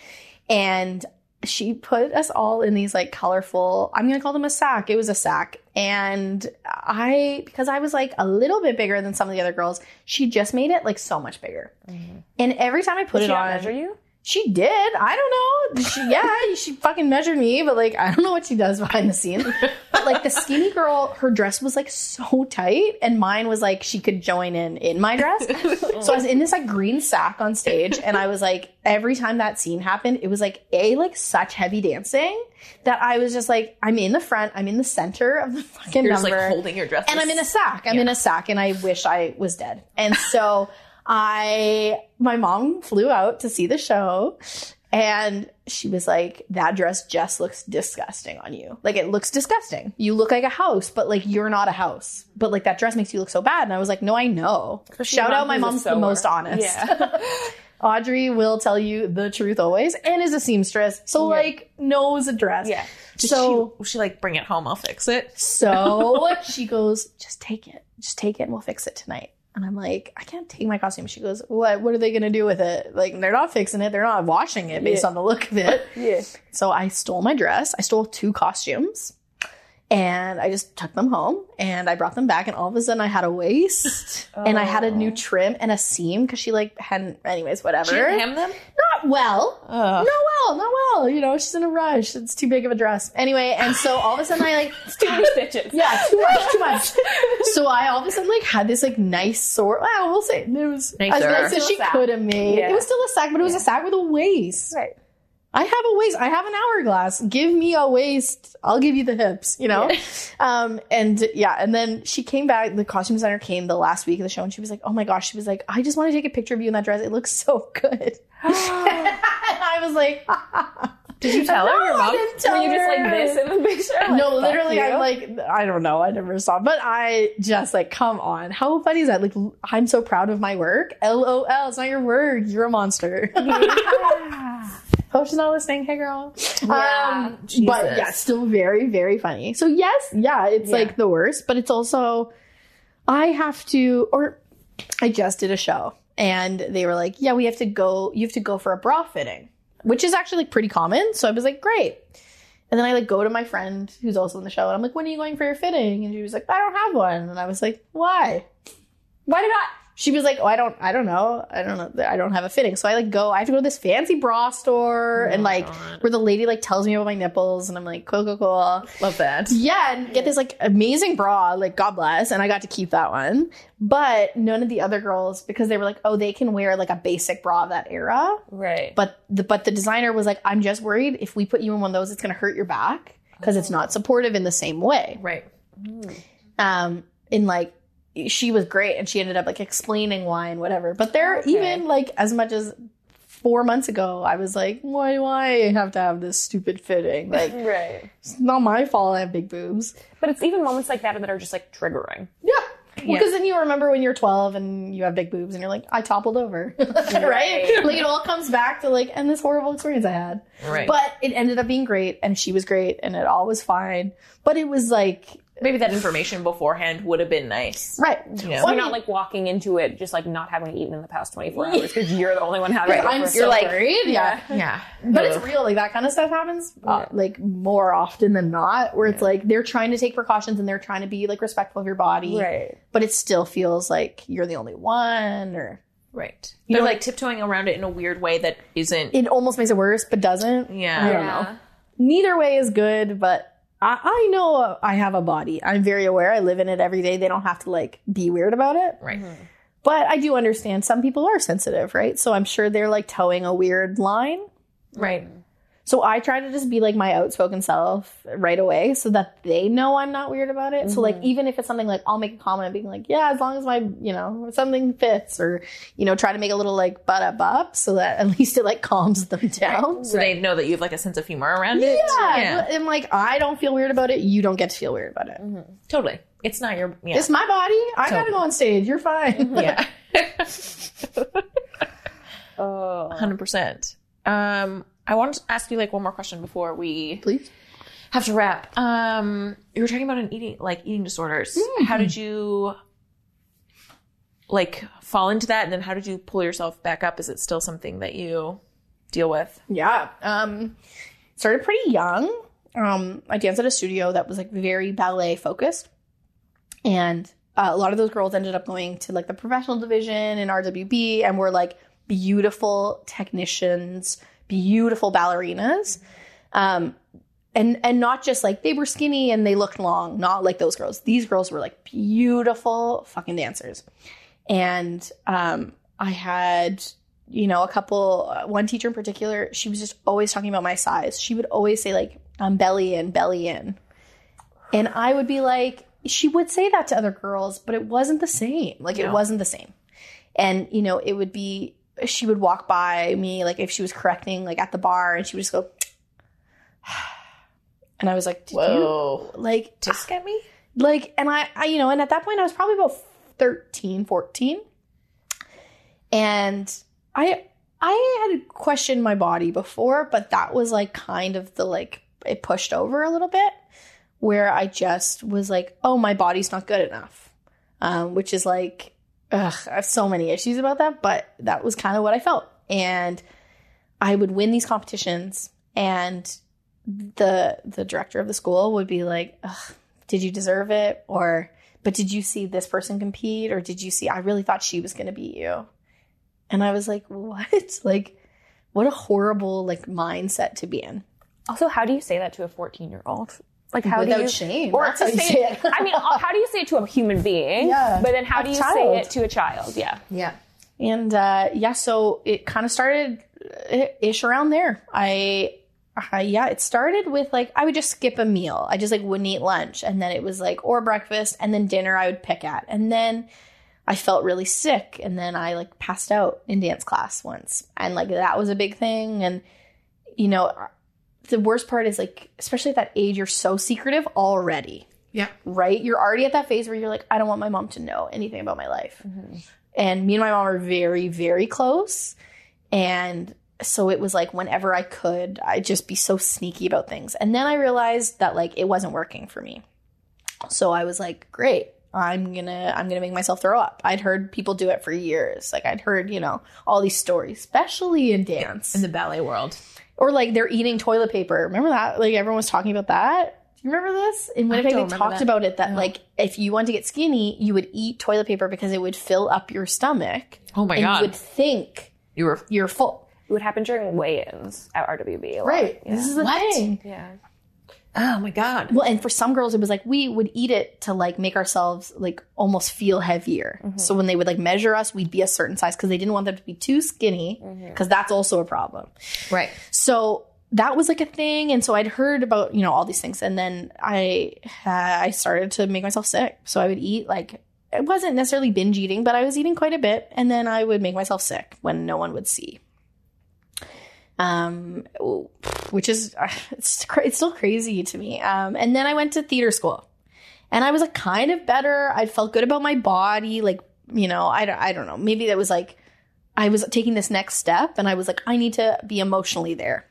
and she put us all in these like colorful I'm going to call them a sack. It was a sack. And I because I was like a little bit bigger than some of the other girls, she just made it like so much bigger. Mm-hmm. And every time I put Did it on measure you? She did. I don't know. She, yeah, [laughs] she fucking measured me, but like I don't know what she does behind the scenes. But like the skinny girl, her dress was like so tight, and mine was like she could join in in my dress. [laughs] so I was in this like green sack on stage, and I was like every time that scene happened, it was like a like such heavy dancing that I was just like I'm in the front, I'm in the center of the fucking You're just number like holding your dress, and I'm in a sack. I'm in a sack, and I wish I was dead. And so I, my mom flew out to see the show, and she was like, "That dress just looks disgusting on you. Like it looks disgusting. You look like a house, but like you're not a house. But like that dress makes you look so bad." And I was like, "No, I know." Shout out, my mom's the most honest. Yeah. [laughs] [laughs] Audrey will tell you the truth always, and is a seamstress, so like knows a dress. yeah. Did So she, she like bring it home? I'll fix it. so [laughs] she goes, just take it. Just take it and we'll fix it tonight. And I'm like, I can't take my costume. She goes, What what are they gonna do with it? Like they're not fixing it, they're not washing it based on the look of it. Yeah. So I stole my dress. I stole two costumes. And I just took them home and I brought them back and all of a sudden I had a waist [laughs] and I had a new oh. trim and a seam because she like hadn't anyways, whatever. She hem them. Not well. Ugh. Not well, not well. You know, she's in a rush. It's too big of a dress. Anyway, and so all of a sudden I like [laughs] Too many stitches. yeah, too much, too much. [laughs] so I all of a sudden like had this like nice sword. Well, we'll say it was Nicer. as nice as she could have made. Yeah. It was still a sack, but it was a sack with a waist. Right. I have a waist. I have an hourglass. Give me a waist. I'll give you the hips, you know? [laughs] Um, and yeah, and then she came back, the costume designer came the last week of the show and she was like, Oh my gosh, she was like, I just want to take a picture of you in that dress. It looks so good. [gasps] [laughs] I was like, [laughs] Did you tell her? Your "No, I mom? didn't tell Were you just like her." this in the picture? No, literally, I'm like, I don't know. I never saw, but I just like, come on. How funny is that? Like, I'm so proud of my work. LOL, it's not your work. You're a monster. Hope she's not listening. Hey, girl. Yeah, um, but yeah, still very, very funny. So, yes, yeah, it's Yeah. like the worst, but it's also, I have to, or I just did a show and they were like, yeah, we have to go, you have to go for a bra fitting, which is actually like pretty common. So I was like, great. And then I like go to my friend who's also in the show and I'm like, when are you going for your fitting? And she was like, I don't have one. And I was like, why? Why did I? She was like, oh, I don't, I don't know. I don't know. I don't have a fitting. So I like go, I have to go to this fancy bra store and like where the lady like tells me about my nipples and I'm like, cool, cool, cool. Love that. Yeah, and get this like amazing bra, like God bless, and I got to keep that one. But none of the other girls, because they were like, oh, they can wear like a basic bra of that era. Right. But the but the designer was like, I'm just worried if we put you in one of those, it's gonna hurt your back because it's not supportive in the same way. Right. Um, in like she was great and she ended up like explaining why and whatever. But there even like as much as four months ago, I was like, why do I have to have this stupid fitting? [laughs] Like right. it's not my fault I have big boobs. But it's even moments like that that are just like triggering. Yeah. Well, because then you remember when you're 12 and you have big boobs and you're like, I toppled over. [laughs] right? Like it all comes back to like, and this horrible experience I had. Right. But it ended up being great and she was great and it all was fine. But it was like, Maybe that information beforehand would have been nice. right. You know? So I you're not like walking into it just like not having eaten in the past 24 hours because you're the only one having it. I'm for- so you're like, worried. Yeah. [laughs] Yeah. But it's real. Like that kind of stuff happens uh, like more often than not where it's like they're trying to take precautions and they're trying to be like respectful of your body. right. But it still feels like you're the only one or Right. You They're know, like tiptoeing around it in a weird way that isn't. it almost makes it worse but doesn't. Yeah. I don't know. neither way is good, but I, I know I have a body. I'm very aware. I live in it every day. They don't have to like be weird about it. Right. Mm-hmm. But I do understand some people are sensitive, right? So I'm sure they're like toeing a weird line. Right. So I try to just be like my outspoken self right away so that they know I'm not weird about it. So like mm-hmm. even if it's something like I'll make a comment being like, yeah, as long as my, you know, something fits or, you know, try to make a little like butt up up so that at [laughs] least it like calms them down. So they know that you have like a sense of humor around it. Yeah. And like I don't feel weird about it, you don't get to feel weird about it. Mm-hmm. Totally. It's not your. Yeah. It's my body. I gotta go on stage. You're fine. Mm-hmm. yeah. [laughs] [laughs] Oh. Hundred percent. Um, I wanted to ask you like one more question before we Please. have to wrap. Um, you were talking about an eating like eating disorders. How did you like fall into that, and then how did you pull yourself back up? Is it still something that you deal with? Yeah. Um, started pretty young. Um, I danced at a studio that was like very ballet focused, and uh, a lot of those girls ended up going to like the professional division in RWB, and were like beautiful technicians, beautiful ballerinas. Um, and and not just like they were skinny and they looked long, not like those girls. These girls were like beautiful fucking dancers. And um, I had you know, a couple, uh, one teacher in particular, she was just always talking about my size. She would always say, like, I'm belly in, belly in. And I would be like, she would say that to other girls, but it wasn't the same. Like, it wasn't the same. And, you know, it would be, she would walk by me, like, if she was correcting, like, at the bar, and she would just go, [sighs] and I was like, Did Whoa. you, like, Just get me. like and I, I you know and at that point i was probably about 13 14 and i i had questioned my body before but that was like kind of the like it pushed over a little bit where i just was like oh my body's not good enough um, which is like ugh, i have so many issues about that but that was kind of what i felt. And i would win these competitions and the the director of the school would be like did you deserve it? Or but did you see this person compete? Or did you see i really thought she was going to beat you. And i was like what? [laughs] Like what a horrible like mindset to be in. Also, how do you say that to a 14 year old? Like, how without do you shame Or to say, say it. it. I mean, [laughs] how do you say it to a human being? Yeah. But then how A do you child. say it to a child? Yeah. Yeah. and uh yeah so it kind of started uh, ish around there i I, yeah, it started with like I would just skip a meal. I just like wouldn't eat lunch, and then it was like or breakfast, and then dinner I would pick at, and then I felt really sick, and then I like passed out in dance class once, and like that was a big thing. And you know, the worst part is like, especially at that age, you're so secretive already Yeah. right? You're already at that phase where you're like, I don't want my mom to know anything about my life. Mm-hmm. And me and my mom are very, very close. And so it was like whenever I could, I'd just be so sneaky about things. And then I realized that like it wasn't working for me. So I was like, great. I'm gonna I'm gonna make myself throw up. I'd heard people do it for years. Like I'd heard, you know, all these stories, especially in dance. In the ballet world. Or like they're eating toilet paper. Remember that? Like everyone was talking about that. Do you remember this? In Winnipeg, don't they talked that. about it that like if you want to get skinny, you would eat toilet paper because it would fill up your stomach. Oh my and god. you would think you were you're full. It would happen during weigh-ins at RWB. a lot. Right. Yeah. This is the What? thing. yeah. Oh my god. Well, and for some girls, it was like we would eat it to like make ourselves like almost feel heavier. So when they would like measure us, we'd be a certain size because they didn't want them to be too skinny because that's also a problem. Right. So that was like a thing, and so I'd heard about you know all these things, and then I uh, I started to make myself sick. So I would eat like it wasn't necessarily binge eating, but I was eating quite a bit, and then I would make myself sick when no one would see. Um, which is [laughs] it's it's still crazy to me. Um, and then I went to theater school, and I was like kind of better. I felt good about my body, like you know I don't I don't know maybe that was like I was taking this next step, and I was like I need to be emotionally there.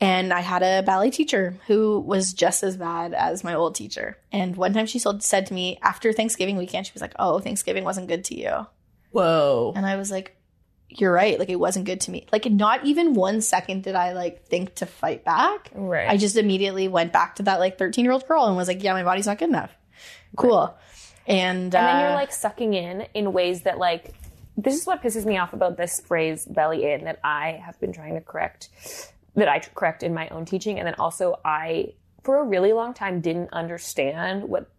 And I had a ballet teacher who was just as bad as my old teacher. And one time she said to me after Thanksgiving weekend, she was like, "Oh, Thanksgiving wasn't good to you." Whoa. And I was like, you're right. Like it wasn't good to me. Like not even one second did I like think to fight back. Right. I just immediately went back to that like 13 year old girl and was like, yeah, my body's not good enough. Cool. And, and then you're uh, like sucking in in ways that like this is what pisses me off about this phrase belly in that I have been trying to correct that I correct in my own teaching and then also I for a really long time didn't understand what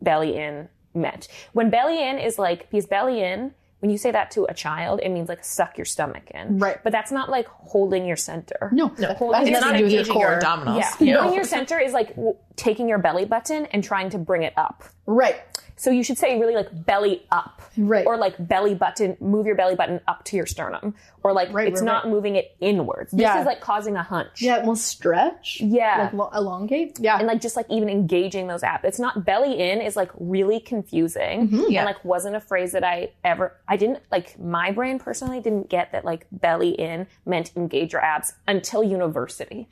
belly in meant. When belly in is like because belly in when you say that to a child, it means like suck your stomach in. Right. But that's not like holding your center. no, No, that has it's not to your engaging your core. abdominals. Yeah. Holding your center is like w- taking your belly button and trying to bring it up. Right. So you should say really like belly up. Right. Or like belly button, move your belly button up to your sternum. Or like Right, it's right, not right. moving it inwards. This Yeah. is like causing a hunch. Yeah. Well, stretch. Yeah. Like lo- elongate. Yeah. and like just like even engaging those abs. It's not belly in is like really confusing. Mm-hmm. Yeah. And like wasn't a phrase that I ever I didn't like my brain personally didn't get that like belly in meant engage your abs until university.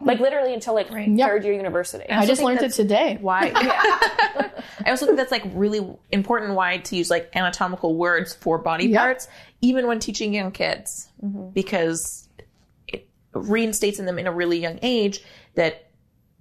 Like literally until like Yep. third year university. I just learned it today. Why? [laughs] I also think that's like really important why to use like anatomical words for body Yeah. parts, even when teaching young kids, mm-hmm. because it reinstates in them in a really young age that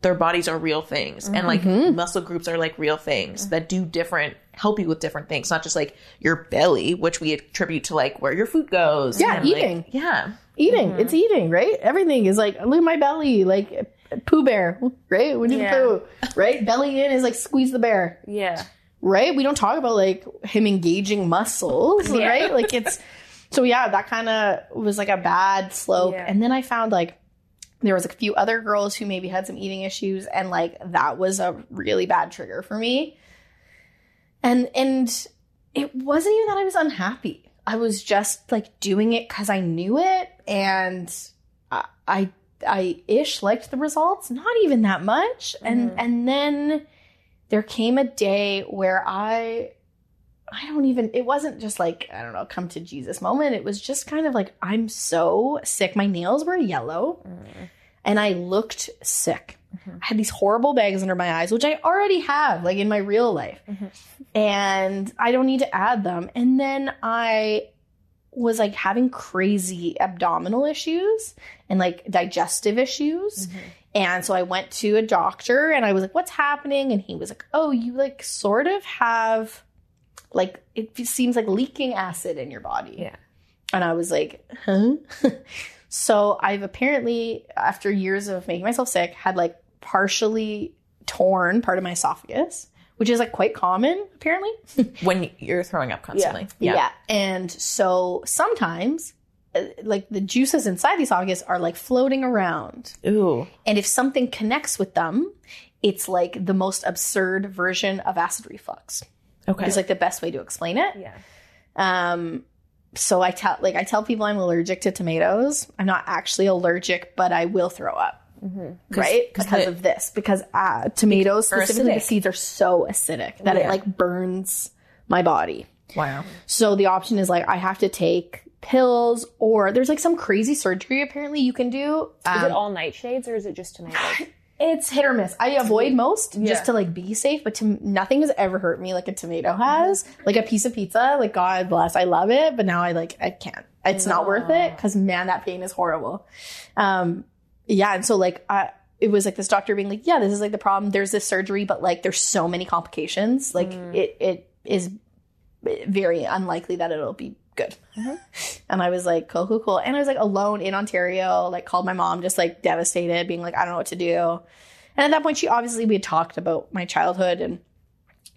their bodies are real things and like mm-hmm. muscle groups are like real things mm-hmm. that do different help you with different things not just like your belly which we attribute to like where your food goes Yeah, and, like- eating. yeah Eating. Mm-hmm. It's eating, right? Everything is like, look at my belly, like Pooh Bear, right? We do Yeah. poo, right? Belly in is like squeeze the bear. Yeah. right? We don't talk about like him engaging muscles, right? Like it's so yeah, that kind of was like a bad slope. Yeah. And then I found like there was a few other girls who maybe had some eating issues and like that was a really bad trigger for me. And and it wasn't even that I was unhappy. I was just like doing it cuz I knew it and I I, I ish liked the results, not even that much. And mm-hmm. and then there came a day where I I don't even it wasn't just like I don't know come to Jesus moment. It was just kind of like I'm so sick. My nails were yellow mm. and I looked sick Mm-hmm. I had these horrible bags under my eyes which I already have like in my real life mm-hmm. and I don't need to add them and then I was like having crazy abdominal issues and like digestive issues mm-hmm. and so I went to a doctor and I was like, what's happening? And he was like, oh, you like sort of have like, it seems like leaking acid in your body. Yeah. And I was like, huh? [laughs] so I've apparently, after years of making myself sick, had like partially torn part of my esophagus, which is like quite common apparently. [laughs] when you're throwing up constantly Yeah. yeah And so sometimes, uh, like the juices inside the esophagus are like floating around. ooh And if something connects with them, it's like the most absurd version of acid reflux. okay Is like the best way to explain it. Yeah. Um, so I tell like I tell people I'm allergic to tomatoes. I'm not actually allergic, but I will throw up. Right, 'cause because the- of this, because uh, tomatoes Are specifically the seeds are so acidic that it like burns my body. wow So the option is like I have to take pills, or there's like some crazy surgery apparently you can do. Is Um, it all nightshades or is it just tomatoes? [sighs] It's hit or miss. I avoid most just to like be safe, but to, nothing has ever hurt me like a tomato has. Like a piece of pizza, like God bless, I love it, but now I like I can't. It's not worth it because man, that pain is horrible. Um, yeah, and so like I. It was like this doctor being like, "Yeah, this is like the problem. There's this surgery, but like there's so many complications. Like mm. it, it is very unlikely that it'll be good." Mm-hmm. [laughs] And I was like, "Cool, cool, cool." And I was like alone in Ontario. Like called my mom, just like devastated, being like, "I don't know what to do." And at that point, she obviously we had talked about my childhood, and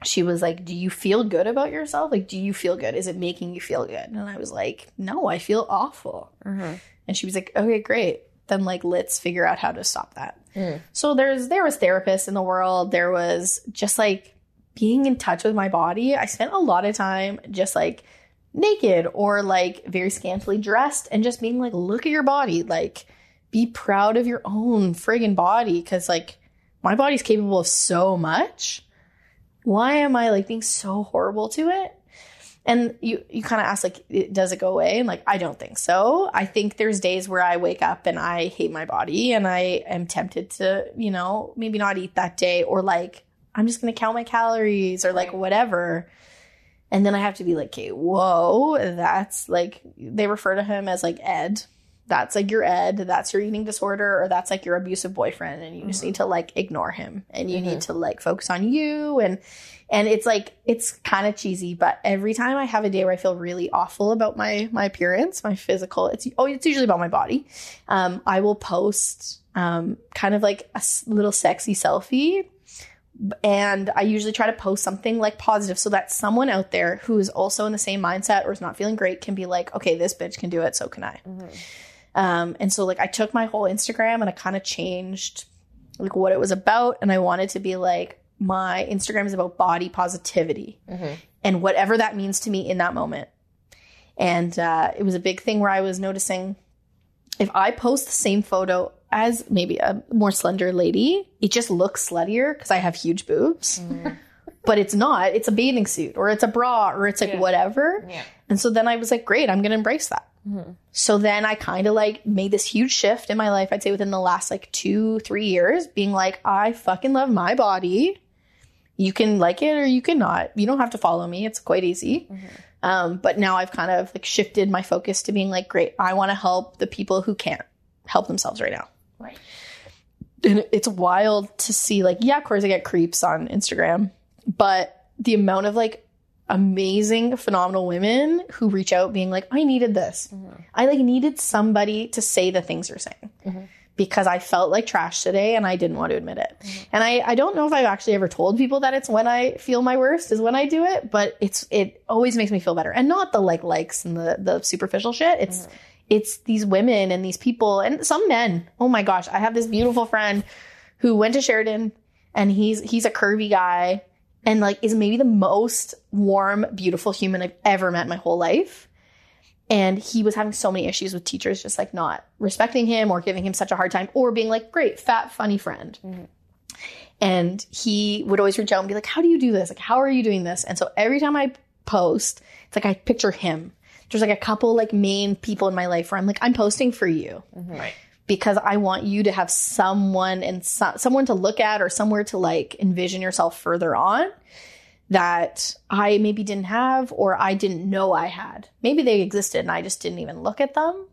she was like, "Do you feel good about yourself? Like, do you feel good? Is it making you feel good?" And I was like, "No, I feel awful." Mm-hmm. And she was like, "Okay, great. Then like let's figure out how to stop that." Mm. So there's there was therapists in the world. There was just like being in touch with my body. I spent a lot of time just like naked or like very scantily dressed and just being like, look at your body. Like, be proud of your own friggin' body. Cause like my body's capable of so much. Why am I like being so horrible to it? And you, you kind of ask like, does it go away? And like, I don't think so. I think there's days where I wake up and I hate my body and I am tempted to, you know, maybe not eat that day or like, I'm just going to count my calories or like whatever. And then I have to be like, okay, whoa, that's like, they refer to him as like Ed. That's like your Ed. That's your eating disorder, or that's like your abusive boyfriend. And you just mm-hmm. need to like ignore him and you need mm-hmm. to like focus on you. And, and it's like, it's kind of cheesy, but every time I have a day where I feel really awful about my, my appearance, my physical, it's, oh, it's usually about my body. Um, I will post, um, kind of like a little sexy selfie and I usually try to post something like positive so that someone out there who is also in the same mindset or is not feeling great can be like, okay, this bitch can do it, so can I. Um, and so like I took my whole Instagram and I kind of changed like what it was about, and I wanted to be like my Instagram is about body positivity and whatever that means to me in that moment. And uh, it was a big thing where I was noticing if I post the same photo as maybe a more slender lady, it just looks sluttier because I have huge boobs. But it's not. It's a bathing suit or it's a bra or it's like whatever. Yeah. And so then I was like, great, I'm going to embrace that. So then I kind of like made this huge shift in my life, I'd say within the last like two, three years, being like, I fucking love my body. You can like it or you can not. You don't have to follow me. It's quite easy. Mm-hmm. Um, but now I've kind of like shifted my focus to being like, great, I want to help the people who can't help themselves right now. Right. And it's wild to see, like, yeah, of course I get creeps on Instagram, but the amount of like amazing, phenomenal women who reach out being like, I needed this. Mm-hmm. I like needed somebody to say the things you're saying. Mm-hmm. Because I felt like trash today and I didn't want to admit it. And I, I don't know if I've actually ever told people that it's when I feel my worst is when I do it, but it's it always makes me feel better. And not the like likes and the the superficial shit. It's it's these women and these people and some men. Oh my gosh, I have this beautiful friend who went to Sheridan and he's he's a curvy guy and like is maybe the most warm, beautiful human I've ever met in my whole life. And he was having so many issues with teachers just like not respecting him or giving him such a hard time or being like, great, fat, funny friend. Mm-hmm. And he would always reach out and be like, How do you do this? Like, how are you doing this? And so every time I post, it's like I picture him. There's like a couple like main people in my life where I'm like, I'm posting for you mm-hmm. Right. because I want you to have someone and so- someone to look at or somewhere to like envision yourself further on that I maybe didn't have or I didn't know I had. Maybe they existed and I just didn't even look at them.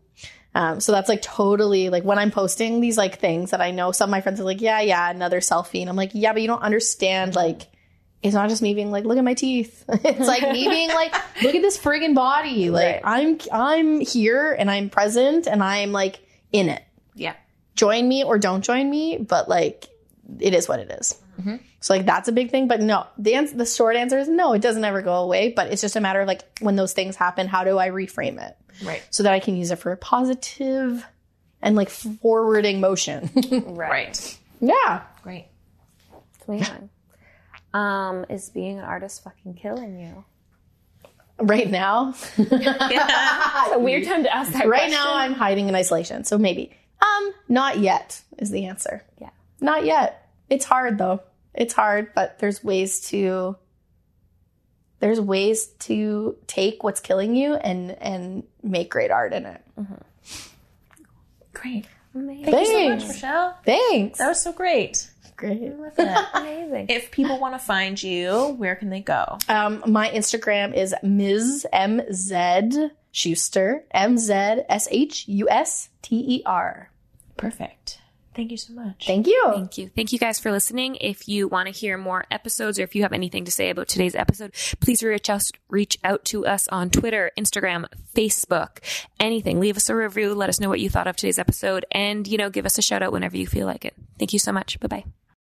Um, so that's like totally like when I'm posting these like things that I know some of my friends are like, yeah, yeah, another selfie. And I'm like, yeah, but you don't understand like it's not just me being like, look at my teeth. [laughs] it's like me being like, look at this friggin' body. Like I'm I'm here and I'm present and I'm like in it Yeah. join me or don't join me, but like it is what it is. So like that's a big thing. But no, the ans- the short answer is no. It doesn't ever go away. But it's just a matter of like when those things happen, how do I reframe it Right. so that I can use it for a positive and like forwarding motion? [laughs] Right. yeah. Great. It's amazing. Um, is being an artist fucking killing you? Right now, [laughs] It's A weird time to ask that. right question. now I'm hiding in isolation. So maybe. Um, not yet is the answer. Yeah. Not yet. It's hard though. It's hard, but there's ways to there's ways to take what's killing you and and make great art in it. Great. Amazing. Thank you so much, Michelle. Thanks. That was so great. great. [laughs] Amazing. If people want to find you, where can they go? Um, my Instagram is Ms. M Z Shuster, M Z S H U S T E R. Perfect. Thank you so much. Thank you. Thank you. Thank you guys for listening. If you want to hear more episodes or if you have anything to say about today's episode, please reach out, reach out to us on Twitter, Instagram, Facebook, anything. Leave us a review. Let us know what you thought of today's episode and, you know, give us a shout out whenever you feel like it. Thank you so much. Bye bye.